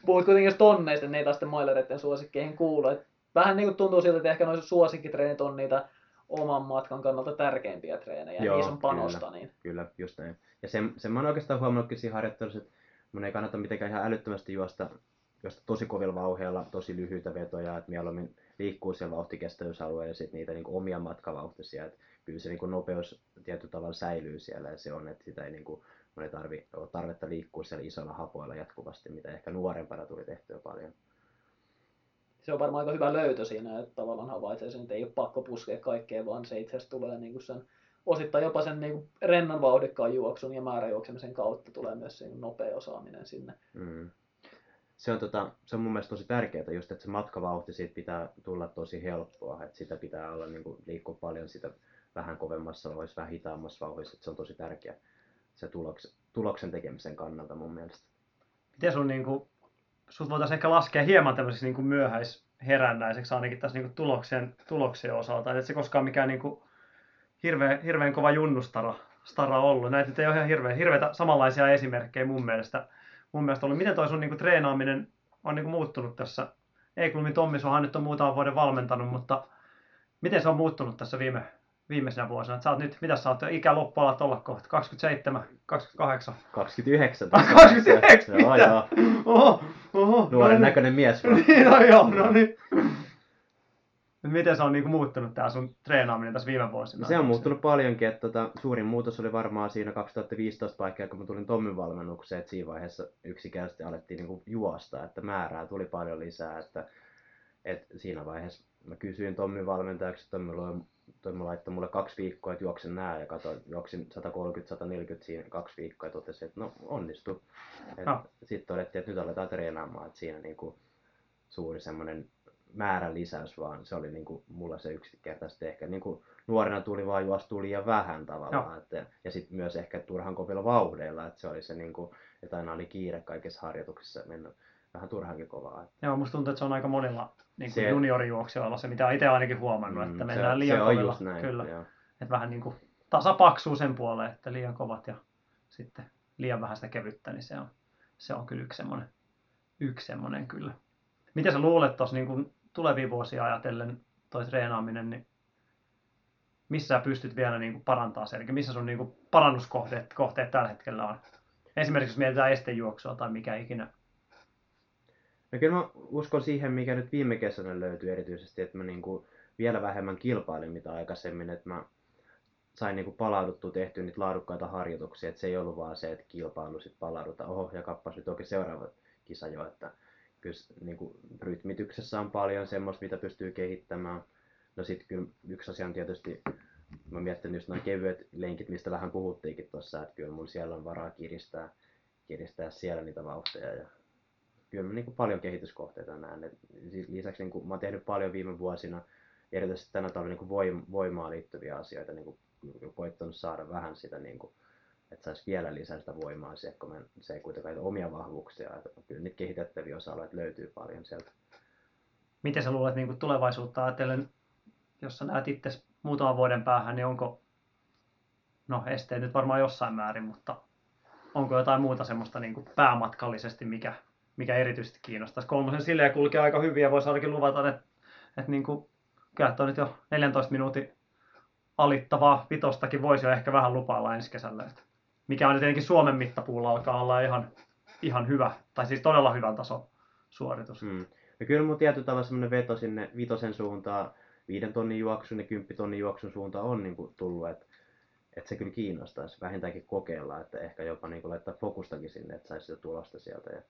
puhut kuitenkin jos tonneista, niin ei taas sitten mailereiden suosikkeihin kuulu. Et vähän niin kuin tuntuu siltä, että ehkä noissa suosikkitreenit on niitä oman matkan kannalta tärkeimpiä treenejä, Joo, niissä on panosta. kyllä. Niin. Kyllä, just näin. Ja sen, sen mä oon oikeastaan huomannutkin siinä harjoittelussa, että mun ei kannata mitenkään ihan älyttömästi juosta, juosta tosi kovilla vauheilla, tosi lyhyitä vetoja, että mieluummin liikkuu siellä vauhtikestävyysalueella ja sitten niitä niin omia matkavauhtisia. Että kyllä se niin nopeus tietyllä tavalla säilyy siellä ja se on, että sitä ei niin kuin, mun ei tarvi, ole tarvetta liikkua siellä isoilla hapoilla jatkuvasti, mitä ehkä nuorempana tuli tehtyä paljon. Se on varmaan aika hyvä löytö siinä, että tavallaan havaitsee sen, että ei ole pakko puskea kaikkea, vaan se itse asiassa tulee niin kuin sen, osittain jopa sen niin kuin rennon vauhdikkaan juoksun ja määräjuoksemisen kautta tulee myös se nopea osaaminen sinne. Mm. Se on, tota, se on mun mielestä tosi tärkeää just, että se matkavauhti siitä pitää tulla tosi helppoa, että sitä pitää olla niin kuin, liikkua paljon sitä vähän kovemmassa vauhdissa, vähän hitaammassa vauhdissa, että se on tosi tärkeä se tuloks, tuloksen tekemisen kannalta mun mielestä. Miten sun, niin kuin, sut voitaisiin ehkä laskea hieman tämmöiseksi niin kuin myöhäisherännäiseksi ainakin tässä niin kuin tuloksien, tuloksien osalta. Et se koskaan mikään niin kuin hirveän, hirveän kova junnustara stara ollut. Näitä ei ole ihan hirveän, hirveitä samanlaisia esimerkkejä mun mielestä, mun mielestä ollut. Miten toi sun niin kuin treenaaminen on niin kuin muuttunut tässä? Eikulmin Tommisohan nyt on muutaman vuoden valmentanut, mutta miten se on muuttunut tässä viime, viimeisenä vuosina? Et sä oot nyt, mitä sä oot, ikä loppu alat olla kohta, 27, 28? 29. 29? Joo, joo. Oho, oho. Nuoren no niin. näköinen mies. Niin, no joo, no niin. Nyt miten se on niinku muuttunut tää sun treenaaminen tässä viime vuosina? No se on muuttunut paljonkin, että tota, suurin muutos oli varmaan siinä 2015 paikkaa, kun mä tulin Tommin valmennukseen, että siinä vaiheessa yksinkertaisesti alettiin niinku juosta, että määrää tuli paljon lisää, että, et siinä vaiheessa mä kysyin Tommin valmentajaksi, Tommi, loi, Tommi laittoi mulle kaksi viikkoa, että juoksen nää ja katsoin, juoksin 130-140 siinä kaksi viikkoa ja totesin, että no onnistu. Ah. Sitten todettiin, että nyt aletaan treenaamaan, että siinä niinku suuri semmoinen määrän lisäys, vaan se oli niin kuin, mulla se yksinkertaisesti ehkä niin kuin, nuorena tuli vaan juostua liian vähän tavallaan. Että, ja sitten myös ehkä turhan kovilla vauhdeilla, että se oli se, niin kuin, että aina oli kiire kaikissa harjoituksissa mennä vähän turhankin kovaa. Että, Joo, musta tuntuu, että se on aika monilla niin kuin Se- juniorijuoksijoilla se, mitä itse ainakin huomannut, että Mm, mennään se, liian se kovilla. näin. Kyllä. Joo. Että vähän niin kuin tasapaksuu sen puoleen, että liian kovat ja sitten liian vähän sitä kevyttä, niin se on, se on kyllä yksi semmoinen, yksi semmoinen kyllä. Miten sä luulet tuossa niin tulevia vuosia ajatellen toi treenaaminen, niin missä sä pystyt vielä niin kuin parantaa sen, eli missä sun niin kuin parannuskohteet kohteet tällä hetkellä on? Esimerkiksi jos mietitään estejuoksua tai mikä ikinä. No kyllä mä uskon siihen, mikä nyt viime kesänä löytyi erityisesti, että mä niinku vielä vähemmän kilpailin mitä aikaisemmin, että mä sain niinku palauduttua tehtyä niitä laadukkaita harjoituksia, että se ei ollut vaan se, että kilpailu sit palaudutaan, oho ja kappas nyt oikein seuraava kisa jo, että kyllä s- niinku rytmityksessä on paljon semmoista, mitä pystyy kehittämään. No sitten kyllä yksi asia on tietysti, mä mietin just nämä kevyet lenkit, mistä vähän puhuttiinkin tuossa, että kyllä mun siellä on varaa kiristää, kiristää siellä niitä vauhteja ja kyllä mä niin paljon kehityskohteita näen. Et lisäksi niin mä oon tehnyt paljon viime vuosina, erityisesti tänä talvena niin voim, voimaan liittyviä asioita, niin koittanut saada vähän sitä, niin kuin, että saisi vielä lisää sitä voimaa siihen, kun mä, se ei kuitenkaan omia vahvuuksia. Että kyllä niitä kehitettäviä osa-alueita löytyy paljon sieltä. Miten sä luulet niin kuin tulevaisuutta ajatellen, jos sä näet itse muutaman vuoden päähän, niin onko, no esteet nyt varmaan jossain määrin, mutta onko jotain muuta semmoista niin kuin päämatkallisesti, mikä, mikä erityisesti kiinnostaisi? Kolmosen silleen kulkee aika hyvin ja voisi ainakin luvata, että, että niin kuin, kyllä toi nyt jo 14 minuutin alittavaa vitostakin voisi jo ehkä vähän lupailla ensi kesällä. Että mikä on tietenkin Suomen mittapuulla alkaa olla ihan, ihan hyvä, tai siis todella hyvän tason suoritus. Mm. Ja kyllä mun tietyllä tavalla semmoinen veto sinne vitosen suuntaan, viiden tonnin juoksun ja kymppitonnin juoksun suuntaan on niin tullut, että, että se kyllä kiinnostaisi vähintäänkin kokeilla, että ehkä jopa niin kuin laittaa fokustakin sinne, että saisi sitä tulosta sieltä. Ja,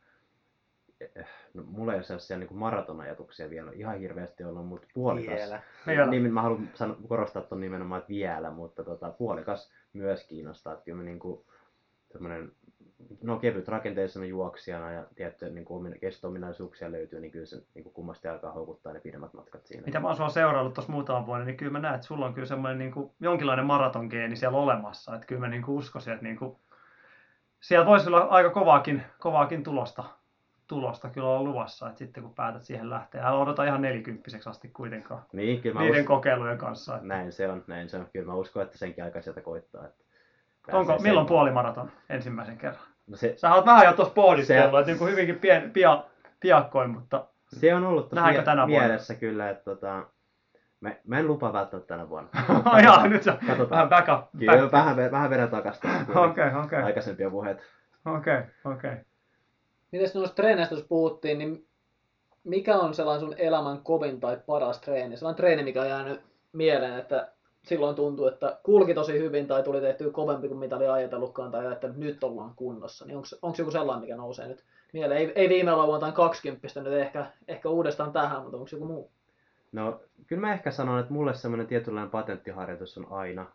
no, mulla ei ole sellaisia niin maratonajatuksia vielä ihan hirveästi ollut, mutta puolikas. Vielä. Vielä. Niin, mä haluan sano, korostaa tuon nimenomaan, että vielä, mutta tota, puolikas myös kiinnostaa. Että kyllä mä niin kuin, semmoinen, no kevyt rakenteisena juoksijana ja tiettyjä niin kuin kesto-ominaisuuksia löytyy, niin kyllä se niin kuin kummasti alkaa houkuttaa ne pidemmät matkat siinä. mitä mä oon sua seuraillut tuossa muutaman vuoden, niin kyllä mä näen, että sulla on kyllä semmoinen niin kuin, jonkinlainen maratongeeni siellä olemassa. Että kyllä mä niin kuin uskoisin, että niin kuin, siellä voisi olla aika kovaakin, kovaakin tulosta, tulosta kyllä olla luvassa. Että sitten kun päätät siihen lähteä, älä odota ihan nelikymppiseksi asti kuitenkaan Niin, kyllä mä niiden uskon, kokeilujen kanssa. Että näin se on, näin se on. Kyllä mä uskon, että senkin aika sieltä koittaa. Että onko, pääsee milloin sen- puolimaraton ensimmäisen kerran? No se, Sä oot vähän jo tuossa pohdiskellut, Se- että niin kuin hyvinkin pien, pia, piakkoin, mutta se on ollut Nähdäänkö mie- tänä vuonna? mielessä kyllä, että tota, mä, mä en lupaa välttämättä tänä vuonna. Jaa, nyt on Katsotaan. vähän back up. Kyllä, vähän, vähän vedän takaisin Okei, okei, aikaisempia puheita. okei, okei. Mites noista treeneistä, jos puhuttiin, niin mikä on sellainen sun elämän kovin tai paras treeni? Sellainen treeni, mikä on jäänyt mieleen, että silloin tuntuu, että kulki tosi hyvin tai tuli tehty kovempi kuin mitä oli ajatellutkaan tai että nyt ollaan kunnossa. Niin onko joku sellainen, mikä nousee nyt mieleen? Ei, ei viime lauantain 20 nyt ehkä, ehkä uudestaan tähän, mutta onko joku muu? No, kyllä mä ehkä sanon, että mulle semmoinen tietynlainen patenttiharjoitus on aina,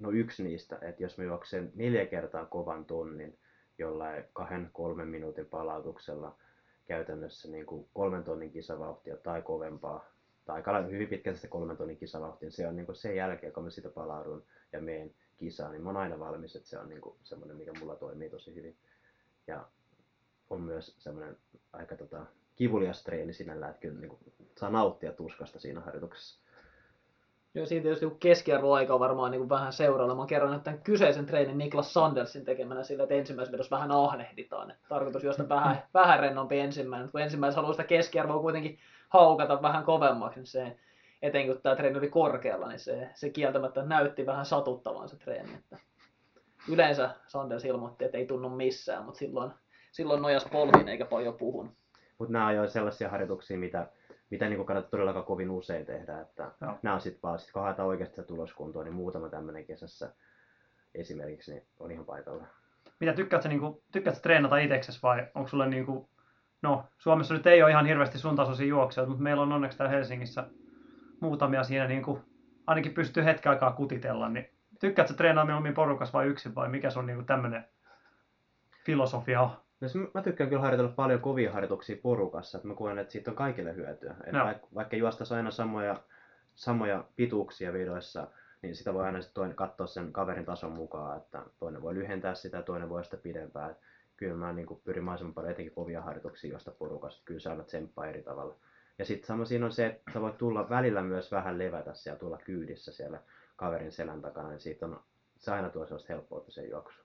no yksi niistä, että jos mä juoksen neljä kertaa kovan tonnin jollain kahden, kolmen minuutin palautuksella käytännössä niin kuin kolmen tonnin kisavauhtia tai kovempaa, tai aika hyvin pitkälti sitä kolmen tonnin kisavauhtia, se on niin kuin sen jälkeen, kun mä sitä palaudun ja meen kisaan, niin mä oon aina valmis, että se on niin kuin semmoinen, mikä mulla toimii tosi hyvin. Ja on myös semmoinen aika tota, kivulias treeni sinällään, että kyllä niin kuin, saa nauttia tuskasta siinä harjoituksessa. Joo, siinä tietysti kun keskiarvoaika on varmaan niin kuin vähän seurailla. Mä oon kerran tämän kyseisen treenin Niklas Sandersin tekemänä sillä, että ensimmäisessä vedossa vähän ahnehditaan. Että tarkoitus juosta vähän, vähän rennompi ensimmäinen. Kun ensimmäisessä haluaa sitä keskiarvoa kuitenkin haukata vähän kovemmaksi, niin se, etenkin kun tämä treeni oli korkealla, niin se, se kieltämättä näytti vähän satuttavan se treeni. Että yleensä Sanders ilmoitti, että ei tunnu missään, mutta silloin, silloin nojas polviin eikä paljon puhunut. Mutta nämä on jo sellaisia harjoituksia, mitä, mitä niin kannattaa todellakaan kovin usein tehdä. Että Joo. nämä on sitten vaan, sit kun haetaan oikeasti tuloskuntoa, niin muutama tämmöinen kesässä esimerkiksi niin on ihan paikalla. Mitä tykkäät sä, niinku, tykkäät sä treenata itseksesi vai onko sulle niinku, no Suomessa nyt ei ole ihan hirveästi sun tasoisia juoksijoita, mutta meillä on onneksi täällä Helsingissä muutamia siinä niinku, ainakin pystyy hetken aikaa kutitella, niin tykkäät sä treenaa mieluummin porukas vai yksin vai mikä sun niinku tämmönen filosofia on? No, se- mä tykkään kyllä harjoitella paljon kovia harjoituksia porukassa, että mä koen, että siitä on kaikille hyötyä. Että Joo. vaikka, vaikka juostaisi aina samoja, samoja pituuksia vidoissa, niin sitä voi aina sitten toinen katsoa sen kaverin tason mukaan, että toinen voi lyhentää sitä toinen voi sitä pidempään. Et Kyllä mä niin pyrin mahdollisimman paljon etenkin kovia harjoituksia josta porukassa, kyllä se aina tsemppaa eri tavalla. Ja sitten sama siinä on se, että sä voit tulla välillä myös vähän levätä siellä, tulla kyydissä siellä kaverin selän takana, niin siitä on, se aina tuo sellaista helppoutta sen juoksu.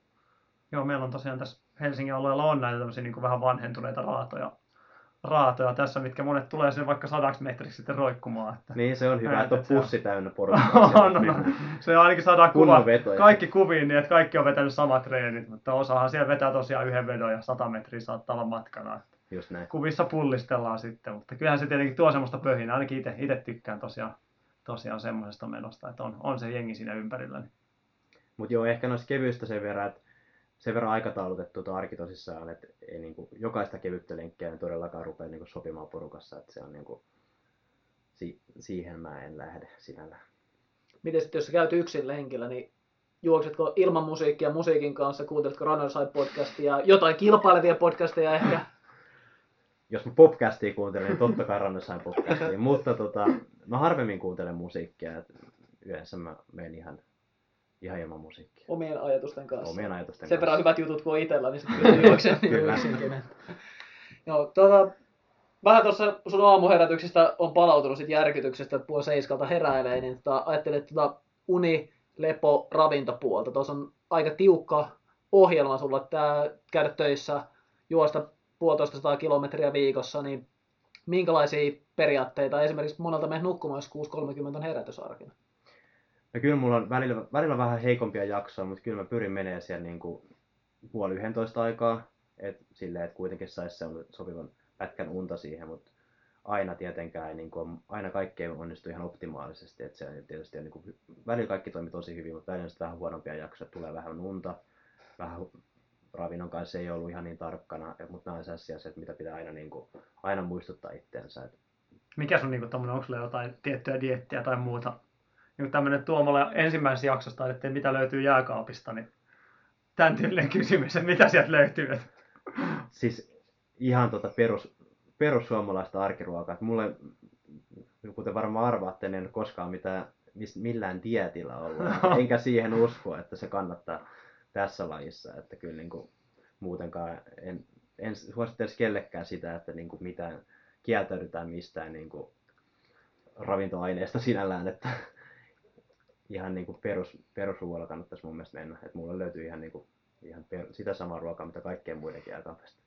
Joo, meillä on tosiaan tässä Helsingin alueella on näitä tämmöisiä niin vähän vanhentuneita raatoja, raatoja tässä, mitkä monet tulee sinne vaikka sadaksi metriksi sitten roikkumaan. Että... Niin se on hyvä, että on pussi täynnä porukkaa. on. mennään. Se on ainakin saadaan kuva, kaikki kuviin niin, että kaikki on vetänyt samat treenit, mutta osahan siellä vetää tosiaan yhden vedon ja 100 metriä saattaa olla matkana. Että Just näin. Kuvissa pullistellaan sitten, mutta kyllähän se tietenkin tuo semmoista pöhinää, ainakin itse, itse tykkään tosiaan, tosiaan semmoisesta menosta, että on, on se jengi siinä ympärillä. Niin. Mutta joo, ehkä noista kevyistä sen verran, että sen verran aikataulutettu tuo arki tosissaan, että ei niinku, jokaista kevyttä lenkkiä en todellakaan rupea niinku sopimaan porukassa, että se on niinku, si- siihen mä en lähde sinällään. Miten sitten, jos sä käyt yksin lenkillä, niin juoksetko ilman musiikkia musiikin kanssa, kuunteletko Runner podcastia, jotain kilpailevia podcasteja ehkä? Jos mä popcastia kuuntelen, niin totta kai rannossain podcastia, mutta tota, mä harvemmin kuuntelen musiikkia, että yleensä mä menen ihan, ihan ilman musiikkia. omien ajatusten kanssa. Omien ajatusten Sen verran kanssa. hyvät jutut kuin on itsellä, niin sitten juoksemaan niin Kyllä. Joo, tuota, vähän tuossa sun aamuherätyksestä on palautunut sit järkytyksestä, että puoli seiskalta heräilee, niin tota, ajattelet tuota uni, lepo, ravintopuolta. Tuossa on aika tiukka ohjelma sulla, tää käydä töissä, juosta puolitoista sataa kilometriä viikossa, niin minkälaisia periaatteita, esimerkiksi monelta menet nukkumaan, jos 6.30 on herätysarkina? No kyllä mulla on välillä, välillä vähän heikompia jaksoja, mutta kyllä mä pyrin menemään siellä niinku puoli yhdentoista aikaa. Et silleen, että kuitenkin saisi sopivan pätkän unta siihen, mutta aina tietenkään ei, niinku, ole- aina kaikki ei onnistu ihan optimaalisesti. Et se on tietysti on niinku, välillä kaikki toimii tosi hyvin, mutta välillä on vähän huonompia jaksoja, tulee vähän unta, vähän ravinnon kanssa ei ollut ihan niin tarkkana, mutta nämä on sellaisia että mitä pitää aina, niinku, aina muistuttaa itteensä. Mikä sun niinku tommonen, onko sulla jotain tiettyä diettiä tai muuta? Niin tämmönen Tuomolla ensimmäisessä jaksossa taidettiin, mitä löytyy jääkaapista, niin tämän tyylinen kysymys, että mitä sieltä löytyy. että- siis ihan tota perus, perussuomalaista arkiruokaa. Mulle, kuten varmaan arvaatte, niin en ole koskaan mitään, mis, millään dietillä ollut. Enkä siihen usko, että se kannattaa tässä lajissa. Että kyllä niin kuin, muutenkaan en, en suosittelisi kellekään sitä, että niin kuin mitään kieltäydytään mistään niin kuin ravintoaineesta sinällään. Että ihan niin kuin perus, perusruoalla kannattaisi mun mielestä mennä. Että mulla löytyy ihan, niin kuin, ihan per, sitä samaa ruokaa, mitä kaikkien muidenkin jääkaapista.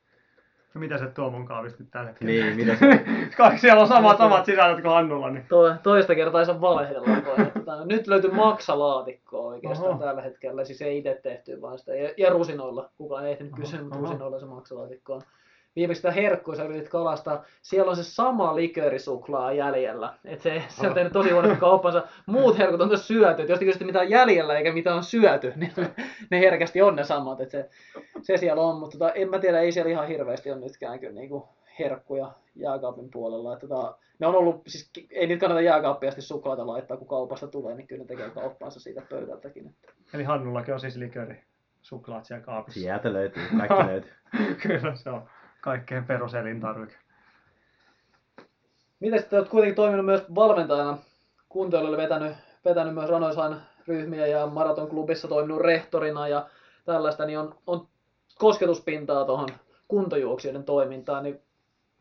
No mitä se Tuomon kaavista nyt tällä hetkellä? Niin, mitä se, Kaikki siellä on samat, samat sisällöt kuin Hannulla, niin To, toista kertaa ei saa valehdella. tota, nyt löytyy maksalaatikkoa oikeastaan Oho. tällä hetkellä. Siis ei itse tehty vaan sitä. Ja, ja rusinoilla. Kukaan ei ehtinyt kysyä, mutta rusinoilla se maksalaatikko on. Viimeksi sitä herkkua sä yritit kalastaa. Siellä on se sama liköörisuklaa jäljellä. Et se, se on tehnyt tosi huonosti kauppansa. Muut herkut on tässä syöty. Et jos te kysytte mitä on jäljellä eikä mitä on syöty, niin ne herkästi on ne samat. Et se, se siellä on, mutta tota, en mä tiedä, ei siellä ihan hirveästi ole nytkään kyllä niinku herkkuja jääkaapin puolella. Et tota, ne on ollut, siis ei niitä kannata jääkaappiin asti suklaata laittaa, kun kaupasta tulee, niin kyllä ne tekee kauppaansa siitä pöydältäkin. Että. Eli Hannullakin on siis liköri suklaat siellä kaapissa. sieltä löytyy, kaikki löytyy. Kyllä se on kaikkein peruselintarvike. Miten sitten olet kuitenkin toiminut myös valmentajana? Kuntoilijoille vetänyt, vetänyt myös Ranoisain ryhmiä ja maratonklubissa toiminut rehtorina ja tällaista, niin on, on kosketuspintaa tuohon kuntojuoksijoiden toimintaan, niin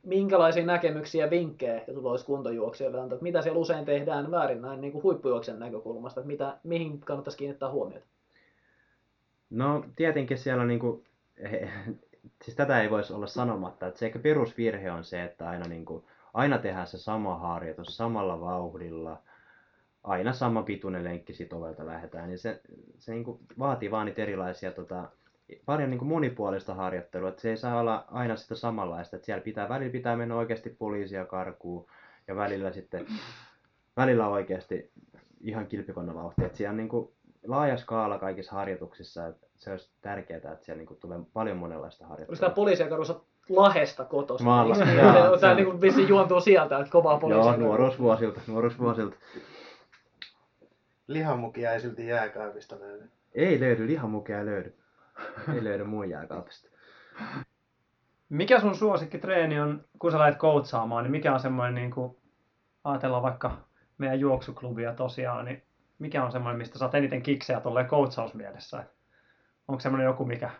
minkälaisia näkemyksiä ja vinkkejä ehkä sulla olisi kuntojuoksijoille antaa, että mitä siellä usein tehdään väärin näin niin kuin huippujuoksen näkökulmasta, että mitä, mihin kannattaisi kiinnittää huomiota? No tietenkin siellä niinku, siis tätä ei voisi olla sanomatta, että se ehkä perusvirhe on se, että aina, niinku, aina tehdään se sama harjoitus samalla vauhdilla, aina sama pituinen lenkki sit ovelta lähdetään, niin se, se niinku vaatii vaan niitä erilaisia tota, paljon niinku monipuolista harjoittelua, että se ei saa olla aina sitä samanlaista, että siellä pitää, välillä pitää mennä oikeasti poliisia karkuun ja välillä sitten, välillä oikeasti ihan kilpikonna vauhtia, että siellä on niinku laaja skaala kaikissa harjoituksissa, että se olisi tärkeää, että siellä niinku tulee paljon monenlaista Oliko tämä harjoittelua. poliisiakarussa Lahesta kotoisin? Maalla. Eikö niin? Joo, Tämä se on- niin vissiin juontuu sieltä, että kovaa Joo, poliisia. nuoruusvuosilta, nuoruusvuosilta. Lihamukia ei silti jääkaapista löydy. Ei löydy, lihamukia ei löydy. Ei löydy mun jääkaapista. Mikä sun suosikkitreeni on, kun sä lähdet coachaamaan, niin mikä on semmoinen, niin kuin, ajatellaan vaikka meidän juoksuklubia tosiaan, niin mikä on semmoinen, mistä saat eniten kiksejä tolleen coachausmielessä? Onko semmoinen joku, mikä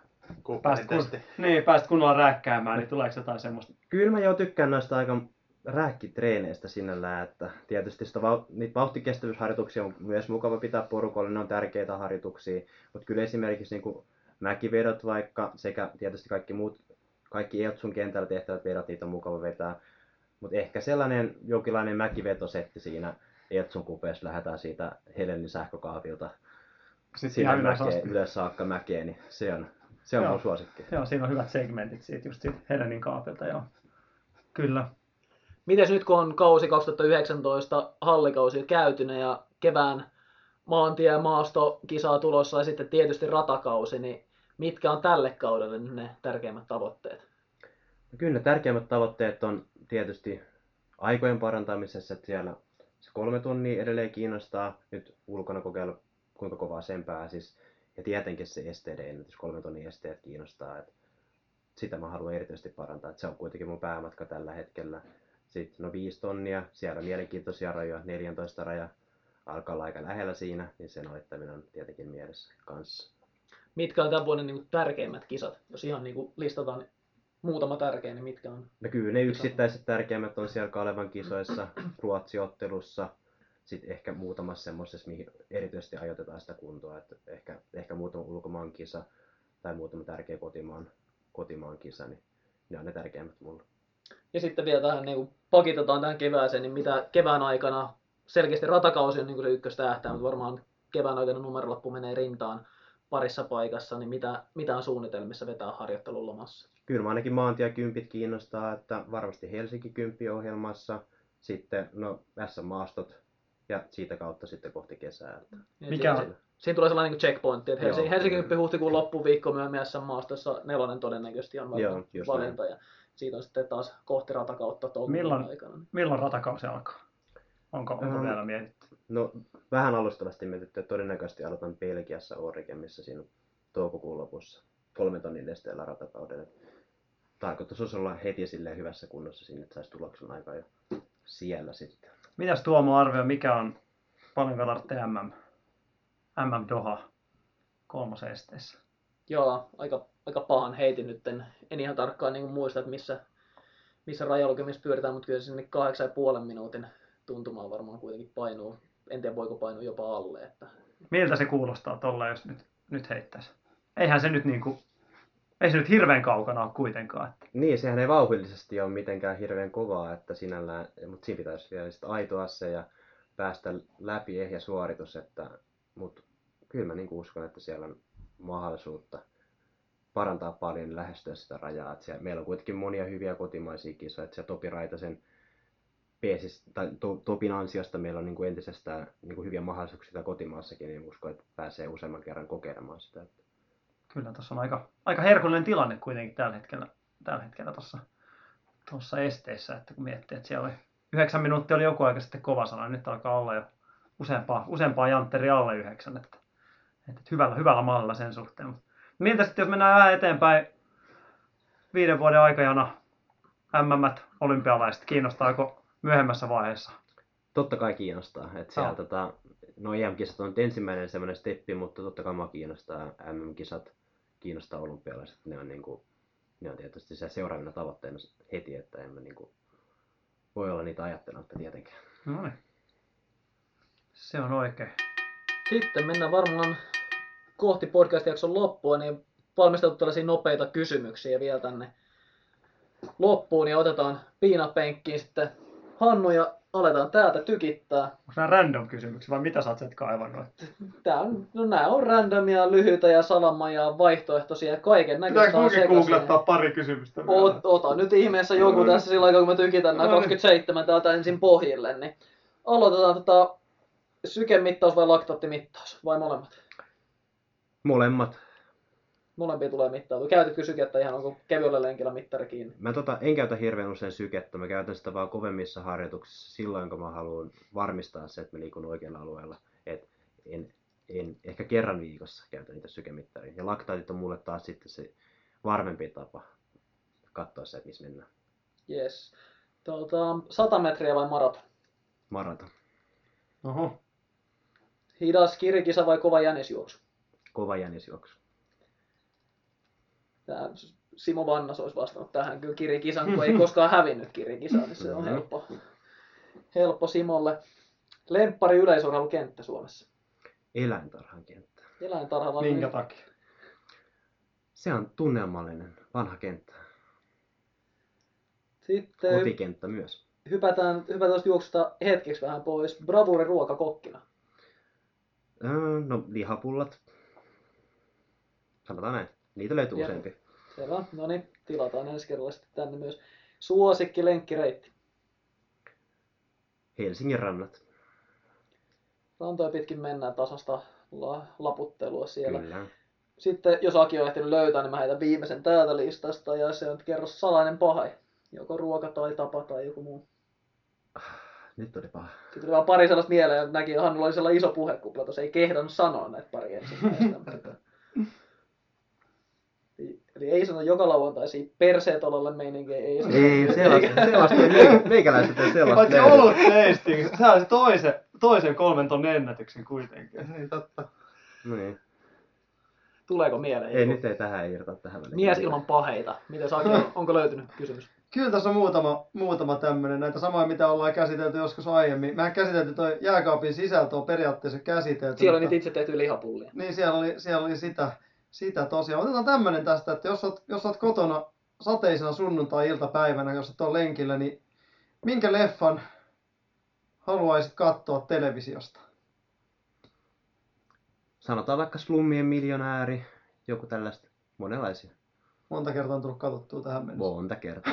pääst, kun, niin, pääst kunnolla rääkkäämään, niin tuleeko jotain semmoista? Kyllä mä jo tykkään noista aika rähkitreeneistä sinällään, että tietysti sitä niitä vauhtikestävyysharjoituksia on myös mukava pitää porukolle, ne on tärkeitä harjoituksia, mutta kyllä esimerkiksi niin kuin mäkivedot vaikka sekä tietysti kaikki muut, kaikki Eotsun kentällä tehtävät vedot, niitä on mukava vetää, mutta ehkä sellainen jonkinlainen mäkivetosetti siinä Eotsun kupeessa lähdetään siitä Helenin sähkökaapilta Sitten sinne ihan ylös mäkeen, asti. ylös saakka mäkeen, niin se on, se on Joo. mun suosikki. Joo, siinä on hyvät segmentit siitä just siitä Helenin kaapilta, joo. Kyllä. Mites nyt kun on kausi 2019 hallikausi jo käytynä ja kevään maantie- ja maastokisaa tulossa ja sitten tietysti ratakausi, niin mitkä on tälle kaudelle ne tärkeimmät tavoitteet? No Kyllä ne tärkeimmät tavoitteet on tietysti aikojen parantamisessa, että siellä se kolme tunnia edelleen kiinnostaa. Nyt ulkona kokeilla, kuinka kovaa sen pääsis. Ja tietenkin se esteiden-ennätys, kolme tunnin esteet kiinnostaa. Että sitä mä haluan erityisesti parantaa, että se on kuitenkin mun päämatka tällä hetkellä. Sitten no viisi tonnia, siellä mielenkiintoisia rajoja, 14 raja alkaa olla aika lähellä siinä, niin sen alittaminen on tietenkin mielessä kanssa. Mitkä on tämän vuoden niin tärkeimmät kisat? Jos ihan niin kuin listataan muutama tärkein, niin mitkä on? No kyllä ne yksittäiset tärkeimmät on siellä Kalevan kisoissa, Ruotsiottelussa, sitten ehkä muutamassa semmoisessa, mihin erityisesti ajoitetaan sitä kuntoa, että ehkä, ehkä muutama ulkomaan kisa tai muutama tärkeä kotimaan, kotimaan kisa, niin ne on ne tärkeimmät mulle. Ja sitten vielä tähän niin pakitetaan tähän kevääseen, niin mitä kevään aikana, selkeästi ratakausi on niin kuin se ykköstähtää, mutta varmaan kevään aikana numerolappu menee rintaan parissa paikassa, niin mitä, mitä on suunnitelmissa vetää harjoittelun lomassa? Kyllä ainakin maantiekympit kiinnostaa, että varmasti Helsinki kymppi ohjelmassa, sitten no S-maastot ja siitä kautta sitten kohti kesää. Että Ja Mikä siinä- on? Siinä tulee sellainen niin checkpointti, että Helsinki, Joo. Helsinki hyppi huhtikuun loppuviikko myöhemmin SM-maastossa nelonen todennäköisesti on Joo, valinta. Ja siitä on sitten taas kohti ratakautta toukokuun Milloin? aikana. Milloin ratakausi alkaa? Onko, onko Ähm, vielä mietitty? No vähän alustavasti mietitty, että todennäköisesti aloitan Belgiassa Orikemissa siinä toukokuun lopussa kolmen tonnin esteellä ratakaudelle. Tarkoitus olisi olla heti silleen hyvässä kunnossa siinä, että saisi tuloksen aika jo siellä sitten. Mitäs Tuomo arvioi, mikä on, paljonko tarvitsee MM, MM Doha kolmosen esteessä? Joo, aika, aika pahan heitin nyt. En, en ihan tarkkaan niin muista, että missä, missä rajalukemissa pyöritään, mutta kyllä se sinne kahdeksan ja puolen minuutin tuntumaan varmaan kuitenkin painuu. En tiedä, voiko painua jopa alle. Että Miltä se kuulostaa tuolla, jos nyt, nyt heittäisi? Eihän se nyt niinku, ei se nyt hirveän kaukana ole kuitenkaan. Että Niin, sehän ei vauhdillisesti ole mitenkään hirveän kovaa, että sinällään, mutta siinä pitäisi vielä sitten aitoa se ja päästä läpi ehjä suoritus, että, mutta kyllä mä niin uskon, että siellä on mahdollisuutta parantaa paljon lähestyä sitä rajaa. Että siellä, meillä on kuitenkin monia hyviä kotimaisia kisoja, että se Topi Raitasen peesis, tai To- Topin ansiosta meillä on niin kuin entisestään niin kuin hyviä mahdollisuuksia kotimaassakin, niin uskon, että pääsee useamman kerran kokeilemaan sitä. Että kyllä tuossa on aika, aika herkullinen tilanne kuitenkin tällä hetkellä, tällä hetkellä tuossa, tuossa esteessä, että kun miettii, että siellä oli yhdeksän minuuttia oli joku aika sitten kova sana, nyt alkaa olla jo useampaa, useampaa jantteri alle yhdeksän, että, että hyvällä, hyvällä mallilla sen suhteen. Mutta miltä sitten, jos mennään vähän eteenpäin viiden vuoden aikajana MM, olympialaiset, kiinnostaako myöhemmässä vaiheessa? Totta kai kiinnostaa. Että siellä, tota, no EM-kisat on nyt ensimmäinen semmoinen steppi, mutta totta kai mua kiinnostaa MM-kisat, kiinnostaa olympialaiset. Ne on, niinku, ne on tietysti se seuraavina tavoitteena heti, että emme niinku, voi olla niitä ajattelematta tietenkään. No niin. Se on oikein. Sitten mennään varmaan kohti podcast-jakson loppua, niin valmisteltu tällaisia nopeita kysymyksiä vielä tänne loppuun ja otetaan piinapenkkiin sitten Hannu ja aletaan täältä tykittää. Onko nämä random kysymyksiä vai mitä sä oot sieltä kaivannut? Tää on, no nämä on randomia, lyhyitä ja salama ja vaihtoehtoisia ja kaiken näköistä on sekaisin. pari kysymystä? Ot, ota nyt ihmeessä joku tässä sillä aikaa, kun mä tykitän nämä No niin. 27 täältä ensin pohjille, niin aloitetaan tota sykemittaus vai laktaattimittaus vai molemmat? Molemmat. Molempia tulee mittautua. Käytätkö sykettä ihan onko kevyellä lenkillä mittari kiinni? Mä tota, en käytä hirveän usein sykettä, mä käytän sitä vaan kovemmissa harjoituksissa silloin, kun mä haluan varmistaa se, että mä liikun oikealla alueella. Et en, en, ehkä kerran viikossa käytän niitä sykemittaria. Ja laktaatit on mulle taas sitten se varmempi tapa katsoa se, että missä mennään. Yes. Tuota, 100 metriä vai maraton? Maraton. Oho. Hidas kirikisa vai kova jänisjuoksu? Kova jänisjuoksu. Tää Simo Vannas olisi vastannut tähän kyllä kirikisan, kun ei koskaan hävinnyt kirikisaa, niin se on Mhm. helppo, helppo Simolle. Lemppari yleisurheilukenttä Suomessa. Eläintarhan kenttä. Eläintarha vai Minkä takia? Se on tunnelmallinen, vanha kenttä. Sitten Kotikenttä myös. hypätään, hypätään tuosta juoksusta hetkeksi vähän pois. Bravuri ruokakokkina. Öö, no, lihapullat. Sanotaan näin. Niitä löytyy Jep. useampi. Selvä. No niin, tilataan ensi kerralla sitten tänne myös. Suosikki lenkkireitti. Helsingin rannat. Rantoja pitkin mennään tasasta la- laputtelua siellä. Kyllä. Sitten jos Aki on ehtinyt löytää, niin mä heitän viimeisen täältä listasta ja se on kerro salainen pahe. Joko ruoka tai tapa tai joku muu. Nyt oli paha. Sitten tuli vaan pari sellaista mieleen, ja näki, että Hannulla oli sellainen iso puhekupla, tuossa ei kehdannut sanoa näitä pari ensimmäistä. Eli- ei sano joka lauantaisia perseet olalle meininkiä, ei sano. Ei, sellaista, sellaista ei meikä- meikäläiset ei sellaista Paitsi löydy. olut tasting. Sä olisit toisen, toisen kolmen tonne ennätyksen kuitenkin. Niin totta. No niin. Tuleeko mieleen? Ei, joku? nyt ei tähän irtaa tähän väliin. Mies ilman paheita. Miten Saki, onko löytynyt kysymys? Kyllä tässä on muutama, muutama tämmönen, näitä samoja mitä ollaan käsitelty joskus aiemmin. Mehän käsitelty toi jääkaapin sisältö on periaatteessa käsitelty. Siellä on mutta- niitä itse tehtyjä lihapullia. Niin, siellä oli, siellä oli sitä, sitä tosiaan. Otetaan tämmönen tästä, että jos oot, jos oot kotona sateisena sunnuntai-iltapäivänä, jos oot on lenkillä, niin minkä leffan haluaisit katsoa televisiosta? Sanotaan vaikka Slummien miljonääri, joku tällaista. Monenlaisia. Monta kertaa on tullut katsottua tähän mennessä. Monta kertaa.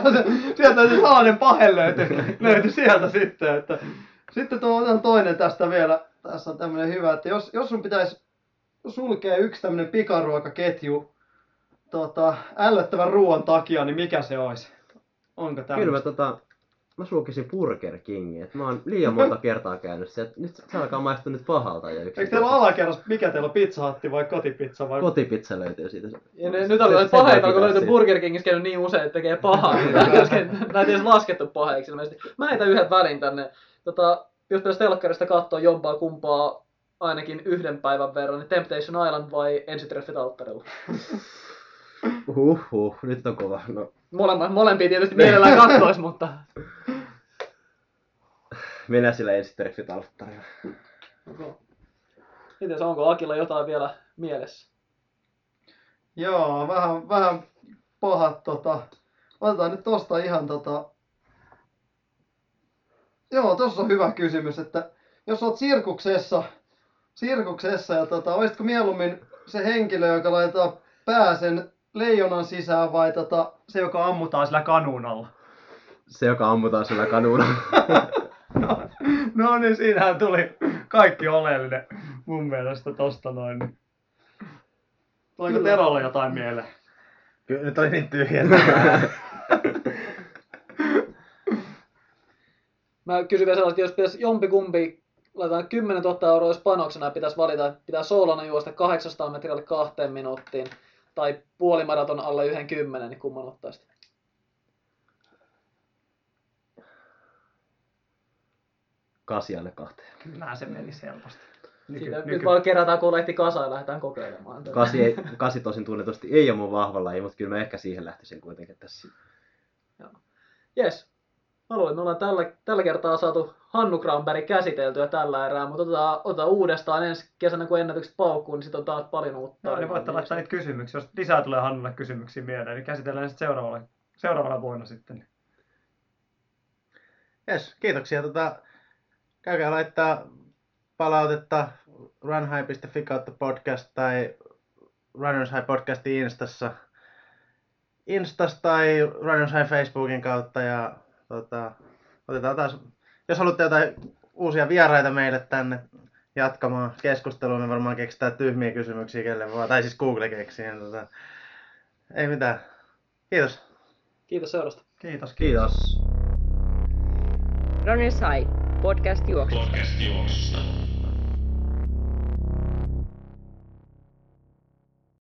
Sieltä se salainen pahe löytyi, löytyi sieltä sitten. Että. Sitten tuo on toinen tästä vielä. Tässä on tämmöinen hyvä, että jos, jos sun pitäisi sulkea yksi tämmöinen pikaruokaketju tota, ällöttävän ruoan takia, niin mikä se olisi? Onko Kyllä mä tota, mä sulkisin Burger Kingin. Et mä oon liian monta kertaa käynyt se, että nyt se alkaa maistua nyt pahalta. Ja Eikö teillä ole alakerras, mikä teillä on pizza Hut vai kotipizza vai? Kotipizza löytyy siitä. Ja ne, nyt on Se- noita se paheita, kun löytyy Burger Kingissä käynyt niin usein, että tekee pahaa. Näitä ei edes laskettu paheiksi ilmeisesti. Mä heitän yhden värin tänne. Tota, jos pitäisi telkkarista katsoa jompaa kumpaa ainakin yhden päivän verran, niin Temptation Island vai ensitreffit alttarilla? Huhhuh, nyt on kova. No, Molemmat, molempia tietysti mielellään katsois, mutta... mennään sillä ensin treffit alttarilla. Okay. Mites, onko Akilla jotain vielä mielessä? Joo, vähän, vähän pahat tota. Otetaan nyt tosta ihan tota. Joo, tossa on hyvä kysymys, että jos oot sirkuksessa, sirkuksessa ja tota, olisitko mieluummin se henkilö, joka laittaa pääsen leijonan sisään vai tota, se, joka ammutaan sillä kanuunalla? Se, joka ammutaan sillä kanuuna. No, no niin, siinähän tuli kaikki oleellinen mun mielestä tosta noin. Tuliko. Terolle jotain mieleen? Kyllä nyt oli niin tyhjä. Mä kysyn vielä sellaista, että jos pitäisi jompikumpi, laitetaan 10 000 euroa jos panoksena ja pitäisi valita, että pitää soolona juosta 800 metriä alle kahteen minuuttiin tai puolimaraton alle yhden kymmenen, niin kumman ottaisit? Kasi alle kahteen. Kyllähän se meni helposti. Siitä nyt vaan kerätään kolehti kasa ja lähdetään kokeilemaan. Kasi, ei, kasi tosin tunnetusti ei ole mun vahva laji, mutta kyllä mä ehkä siihen lähtisin kuitenkin tässä. Jes. Haluan, me ollaan tällä, tällä kertaa saatu Hannu Granberg käsiteltyä tällä erää, mutta otetaan, otetaan uudestaan ensi kesänä, kun ennätykset paukkuu, niin sitten on taas paljon uutta. No, niin voitte laittaa niitä kysymyksiä. Jos lisää tulee Hannulle kysymyksiä mieleen, niin käsitellään sitten seuraavalla, seuraavalla vuonna sitten. Jes, kiitoksia. Tota, käykää laittaa palautetta runhigh.fi kautta podcast tai Runners High podcastin Instassa. Instassa tai Runners High Facebookin kautta ja tota, otetaan taas, jos haluatte jotain uusia vieraita meille tänne jatkamaan keskustelua, me varmaan keksitään tyhmiä kysymyksiä kelle vaan, tai siis Google keksii. niin Tota, ei mitään. Kiitos. Kiitos seurasta. Kiitos, kiitos. Kiitos. Runners High, podcast juoksusta. Podcast juoksusta.